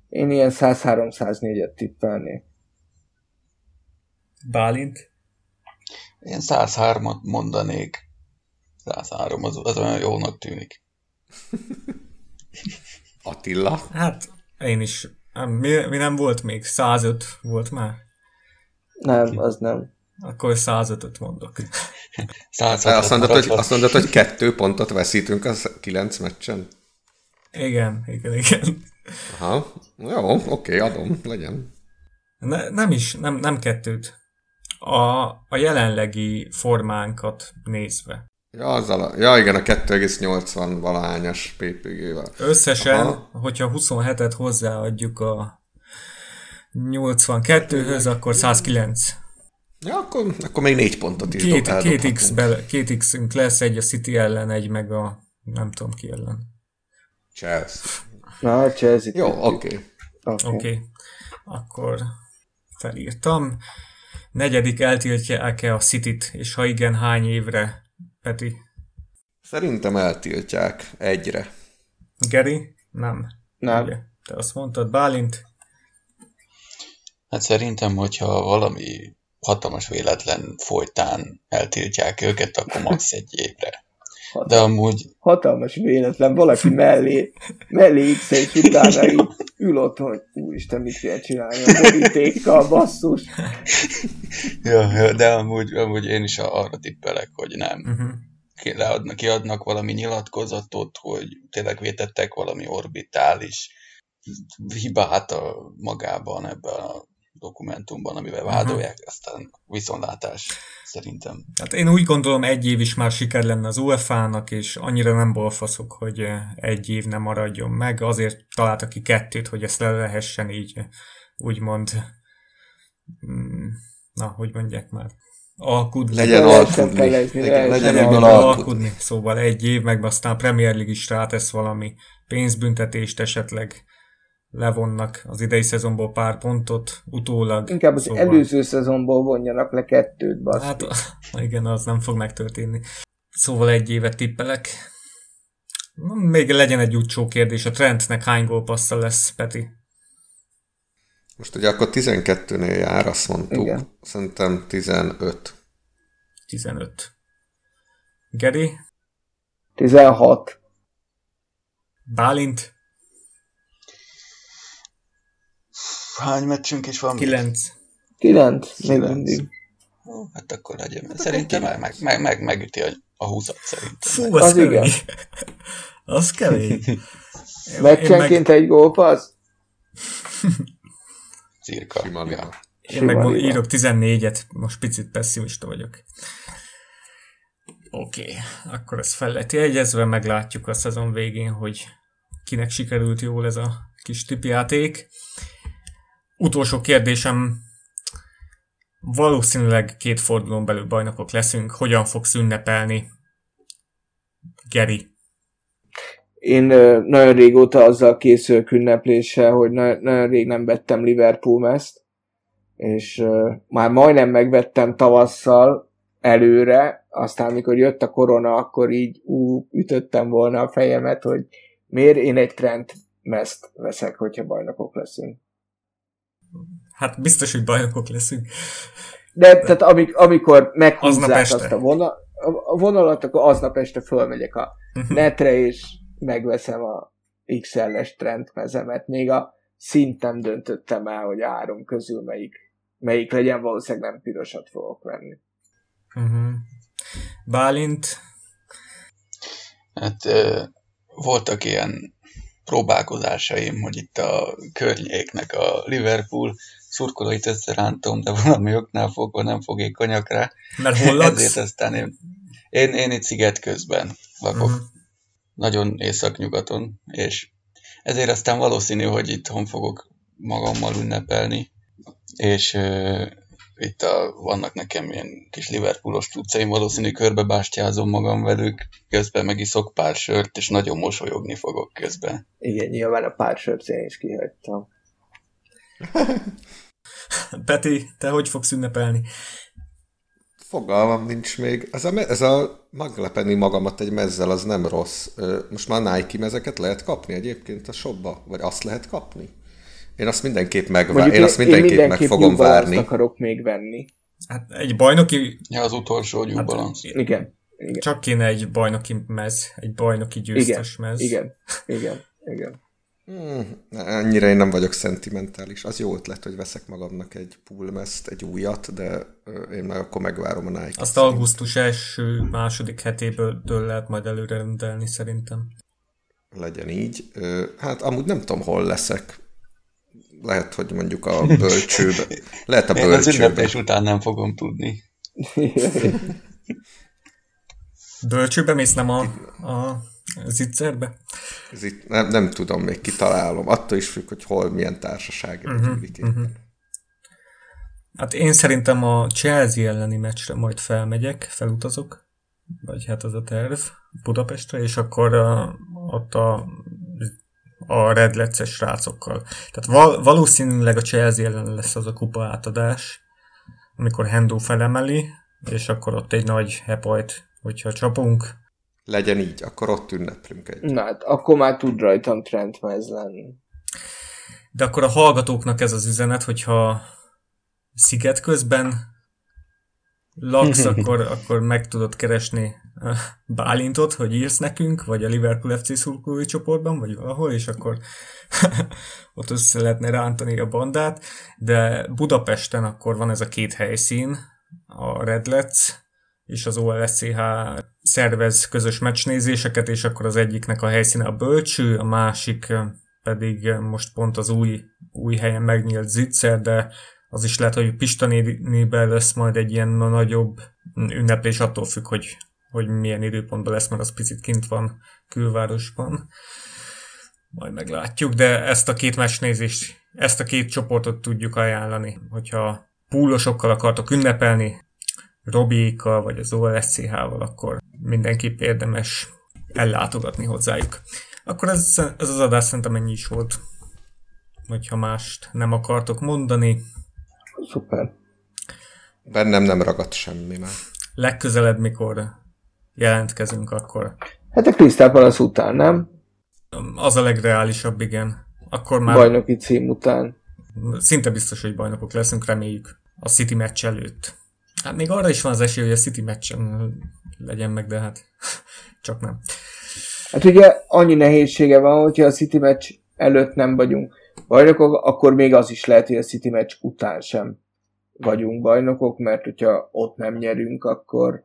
[SPEAKER 3] Én ilyen 103-104-et tippelnék.
[SPEAKER 1] Bálint?
[SPEAKER 4] Én 103-at mondanék. 103, az, az olyan jónak tűnik.
[SPEAKER 2] Attila?
[SPEAKER 1] Hát, én is. Mi, mi nem volt még? 105 volt már?
[SPEAKER 3] Nem, az nem.
[SPEAKER 1] Akkor 105-öt mondok.
[SPEAKER 2] 105 azt, mondod, hogy, azt mondod, hogy kettő pontot veszítünk az kilenc meccsen?
[SPEAKER 1] Igen, igen, igen.
[SPEAKER 2] Aha, jó, oké, adom, legyen.
[SPEAKER 1] Ne, nem is, nem, nem kettőt. A, a jelenlegi formánkat nézve.
[SPEAKER 2] Ja, azzal a, ja igen, a 2,80 valahányas PPG-vel.
[SPEAKER 1] Összesen, Aha. hogyha 27-et hozzáadjuk a 82-höz, akkor 109.
[SPEAKER 2] Ja, akkor, akkor még négy pontot is
[SPEAKER 1] két, két, X bele, két x lesz, egy a City ellen, egy meg a nem tudom ki ellen.
[SPEAKER 2] Chelsea.
[SPEAKER 3] Na, Chelsea.
[SPEAKER 2] Jó, oké. Okay.
[SPEAKER 1] Oké. Okay. Okay. Akkor felírtam. Negyedik eltiltják-e a City-t, és ha igen, hány évre, Peti?
[SPEAKER 2] Szerintem eltiltják egyre.
[SPEAKER 1] Geri? Nem.
[SPEAKER 3] Nem. Ugye?
[SPEAKER 1] Te azt mondtad, Bálint?
[SPEAKER 4] Hát szerintem, hogyha valami hatalmas véletlen folytán eltiltják őket, akkor max. egy évre. Hatalmas, De amúgy...
[SPEAKER 3] Hatalmas véletlen, valaki mellé, mellé x és utána így ül ott, hogy úristen, mit kell csinálni a borítékkal, basszus.
[SPEAKER 4] ja, ja, de amúgy, amúgy én is arra tippelek, hogy nem. Uh-huh. Leadnak, kiadnak valami nyilatkozatot, hogy tényleg vétettek valami orbitális hibát a magában ebben a dokumentumban, amivel uh-huh. vádolják, aztán viszontlátás szerintem.
[SPEAKER 1] Hát én úgy gondolom, egy év is már siker lenne az UEFA-nak, és annyira nem bolfaszok, hogy eh, egy év nem maradjon meg, azért találtak ki kettőt, hogy ezt le lehessen így úgymond mm, na, hogy mondják már, alkudni.
[SPEAKER 2] Legyen alkudni.
[SPEAKER 1] Legyen, legyen ebből alkudni. Szóval egy év, meg aztán a Premier League is rátesz valami pénzbüntetést esetleg levonnak az idei szezonból pár pontot, utólag.
[SPEAKER 3] Inkább az szóval... előző szezonból vonjanak le kettőt,
[SPEAKER 1] baszki. Hát igen, az nem fog megtörténni. Szóval egy évet tippelek. Még legyen egy utcsó kérdés, a Trentnek hány gólpassza lesz, Peti?
[SPEAKER 2] Most ugye akkor 12-nél jár, azt mondtuk. Igen. Szerintem 15.
[SPEAKER 1] 15. Geri?
[SPEAKER 3] 16.
[SPEAKER 1] Bálint?
[SPEAKER 4] Hány meccsünk is van?
[SPEAKER 1] Kilenc.
[SPEAKER 3] Kilenc, még mindig.
[SPEAKER 4] Ó, hát akkor legyen. Hát szerintem meg, meg, meg, meg, megüti a, a húzat szerintem.
[SPEAKER 1] Fú, az, az kemény. Igen. az kemény.
[SPEAKER 3] Meccsenként meg... egy gólpassz?
[SPEAKER 4] Cirka.
[SPEAKER 2] Ja.
[SPEAKER 1] Én meg meg írok 14-et, most picit pessimista vagyok. Oké, okay. akkor ez fel lett jegyezve, meglátjuk a szezon végén, hogy kinek sikerült jól ez a kis tipjáték. Utolsó kérdésem, valószínűleg két fordulón belül bajnokok leszünk. Hogyan fogsz ünnepelni? Geri.
[SPEAKER 3] Én nagyon régóta azzal készülök ünnepléssel, hogy nagyon rég nem vettem Liverpool mezt, és már majdnem megvettem tavasszal előre, aztán amikor jött a korona, akkor így ú, ütöttem volna a fejemet, hogy miért én egy trend mezt veszek, hogyha bajnokok leszünk.
[SPEAKER 1] Hát biztos, hogy bajnokok leszünk.
[SPEAKER 3] De tehát amik, amikor meghúzzák azt a, vonal, a vonalat, akkor aznap este fölmegyek a netre, és megveszem a XL-es trendmezemet. Még a szint nem döntöttem el, hogy a három közül melyik, melyik legyen, valószínűleg nem pirosat fogok venni.
[SPEAKER 1] Uh-huh. Bálint,
[SPEAKER 4] Hát ö, voltak ilyen próbálkozásaim, hogy itt a környéknek a Liverpool szurkolóit összerántom, de valami oknál fogva nem fogékonyak rá.
[SPEAKER 1] mert hol
[SPEAKER 4] Ezért
[SPEAKER 1] laksz?
[SPEAKER 4] aztán én, én, én itt sziget közben lakok,
[SPEAKER 1] Mhm.
[SPEAKER 4] nagyon északnyugaton, és ezért aztán valószínű, hogy itthon fogok magammal ünnepelni, és itt a, vannak nekem ilyen kis Liverpoolos cuccaim, valószínű körbebástyázom magam velük, közben megiszok pár sört, és nagyon mosolyogni fogok közben.
[SPEAKER 3] Igen, nyilván a pár sört én is kihagytam.
[SPEAKER 1] Peti, te hogy fogsz ünnepelni?
[SPEAKER 2] Fogalmam nincs még. Ez a, ez a meglepeni magamat egy mezzel, az nem rossz. Most már Nike mezeket lehet kapni egyébként a shopba? Vagy azt lehet kapni? Én azt mindenképp megvá- én azt mindenképp, meg fogom
[SPEAKER 3] New Balance-t
[SPEAKER 2] várni.
[SPEAKER 3] akarok még venni.
[SPEAKER 1] Hát egy bajnoki,
[SPEAKER 4] Ja, az utolsó New
[SPEAKER 1] Hát,
[SPEAKER 4] Balance.
[SPEAKER 3] Igen. Igen.
[SPEAKER 1] csak kéne egy bajnoki mez, egy bajnoki győztes
[SPEAKER 3] Igen.
[SPEAKER 1] mez.
[SPEAKER 3] Igen. Igen. Igen.
[SPEAKER 2] Hmm, ennyire én nem vagyok szentimentális. Az jó ötlet, hogy veszek magamnak egy poolmezt, egy újat, de én meg akkor megvárom a Nike.
[SPEAKER 1] Azt augusztus első, második hetéből től lehet majd előre rendelni szerintem.
[SPEAKER 2] Legyen így. Hát amúgy nem tudom, hol leszek. Lehet, hogy mondjuk a bölcsőbe. Lehet a
[SPEAKER 4] Én az
[SPEAKER 2] bölcsőbe.
[SPEAKER 4] ünneplés után nem fogom tudni.
[SPEAKER 1] Bölcsőbe mész, nem a, a zitzerbe?
[SPEAKER 2] Ez itt nem, nem tudom, még kitalálom. Attól is függ, hogy hol, milyen társaság uh-huh, uh-huh.
[SPEAKER 1] Hát én szerintem a Chelsea elleni meccsre majd felmegyek, felutazok, vagy hát az a terv Budapestre, és akkor uh, ott a, a Red Let's-es srácokkal. Tehát val- valószínűleg a Chelsea ellen lesz az a kupa átadás, amikor Hendo felemeli, és akkor ott egy nagy hepajt, hogyha csapunk.
[SPEAKER 2] Legyen így, akkor ott ünneplünk egy.
[SPEAKER 3] Na hát, akkor már tud rajtam trendmez lenni.
[SPEAKER 1] De akkor a hallgatóknak ez az üzenet, hogyha sziget közben laksz, akkor, akkor meg tudod keresni Bálintot, hogy írsz nekünk, vagy a Liverpool FC szurkolói csoportban, vagy valahol, és akkor ott össze lehetne rántani a bandát, de Budapesten akkor van ez a két helyszín, a Redlets és az OLSCH szervez közös meccsnézéseket, és akkor az egyiknek a helyszíne a Bölcső, a másik pedig most pont az új, új helyen megnyílt Zitzer, de az is lehet, hogy Pista lesz majd egy ilyen nagyobb ünneplés, attól függ, hogy, hogy milyen időpontban lesz, mert az picit kint van külvárosban. Majd meglátjuk, de ezt a két meccsnézést, ezt a két csoportot tudjuk ajánlani, hogyha púlosokkal akartok ünnepelni, Robiékkal vagy az OLSCH-val, akkor mindenképp érdemes ellátogatni hozzájuk. Akkor ez, ez az adás szerintem ennyi is volt. Hogyha mást nem akartok mondani,
[SPEAKER 3] Szuper.
[SPEAKER 2] Bennem nem ragadt semmi már.
[SPEAKER 1] legközelebb, mikor jelentkezünk, akkor
[SPEAKER 3] Hát a Crystal Palace után, nem?
[SPEAKER 1] az a legreálisabb, igen. Akkor már
[SPEAKER 3] Bajnoki cím után.
[SPEAKER 1] szinte biztos, hogy bajnokok leszünk, reméljük a City meccs előtt. Hát még arra is van az esély, hogy a City meccsen legyen meg, de hát csak nem.
[SPEAKER 3] Hát ugye annyi nehézsége van, hogyha a City meccs előtt nem vagyunk bajnokok, akkor még az is lehet, hogy a City meccs után sem vagyunk bajnokok, mert hogyha ott nem nyerünk, akkor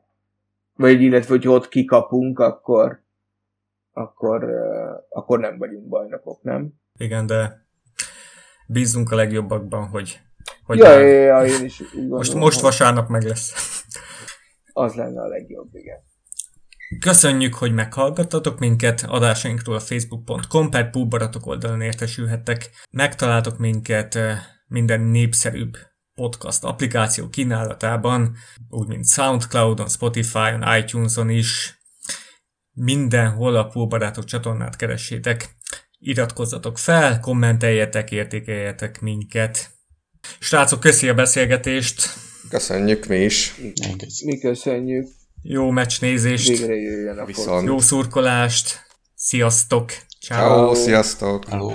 [SPEAKER 3] vagy illetve, hogy ott kikapunk, akkor akkor, akkor nem vagyunk bajnokok, nem?
[SPEAKER 1] Igen, de bízunk a legjobbakban, hogy, hogy
[SPEAKER 3] Ja,
[SPEAKER 1] már-
[SPEAKER 3] ja, én is úgy gondolom,
[SPEAKER 1] most, most vasárnap meg lesz.
[SPEAKER 3] az lenne a legjobb, igen.
[SPEAKER 1] Köszönjük, hogy meghallgattatok minket, adásainkról a facebook.com per Púbaratok oldalon értesülhettek. Megtaláltok minket minden népszerűbb podcast applikáció kínálatában, úgy mint Soundcloudon, Spotify-on, iTunes-on is. Mindenhol a Púbarátok csatornát keressétek. Iratkozzatok fel, kommenteljetek, értékeljetek minket. Srácok, köszi a beszélgetést,
[SPEAKER 2] Köszönjük mi is.
[SPEAKER 3] Mi köszönjük,
[SPEAKER 1] jó meccsnézést,
[SPEAKER 3] végre jöjjön a
[SPEAKER 2] Viszont.
[SPEAKER 1] jó szurkolást, sziasztok, ciao.
[SPEAKER 2] Ciao, sziasztok!
[SPEAKER 4] Hello.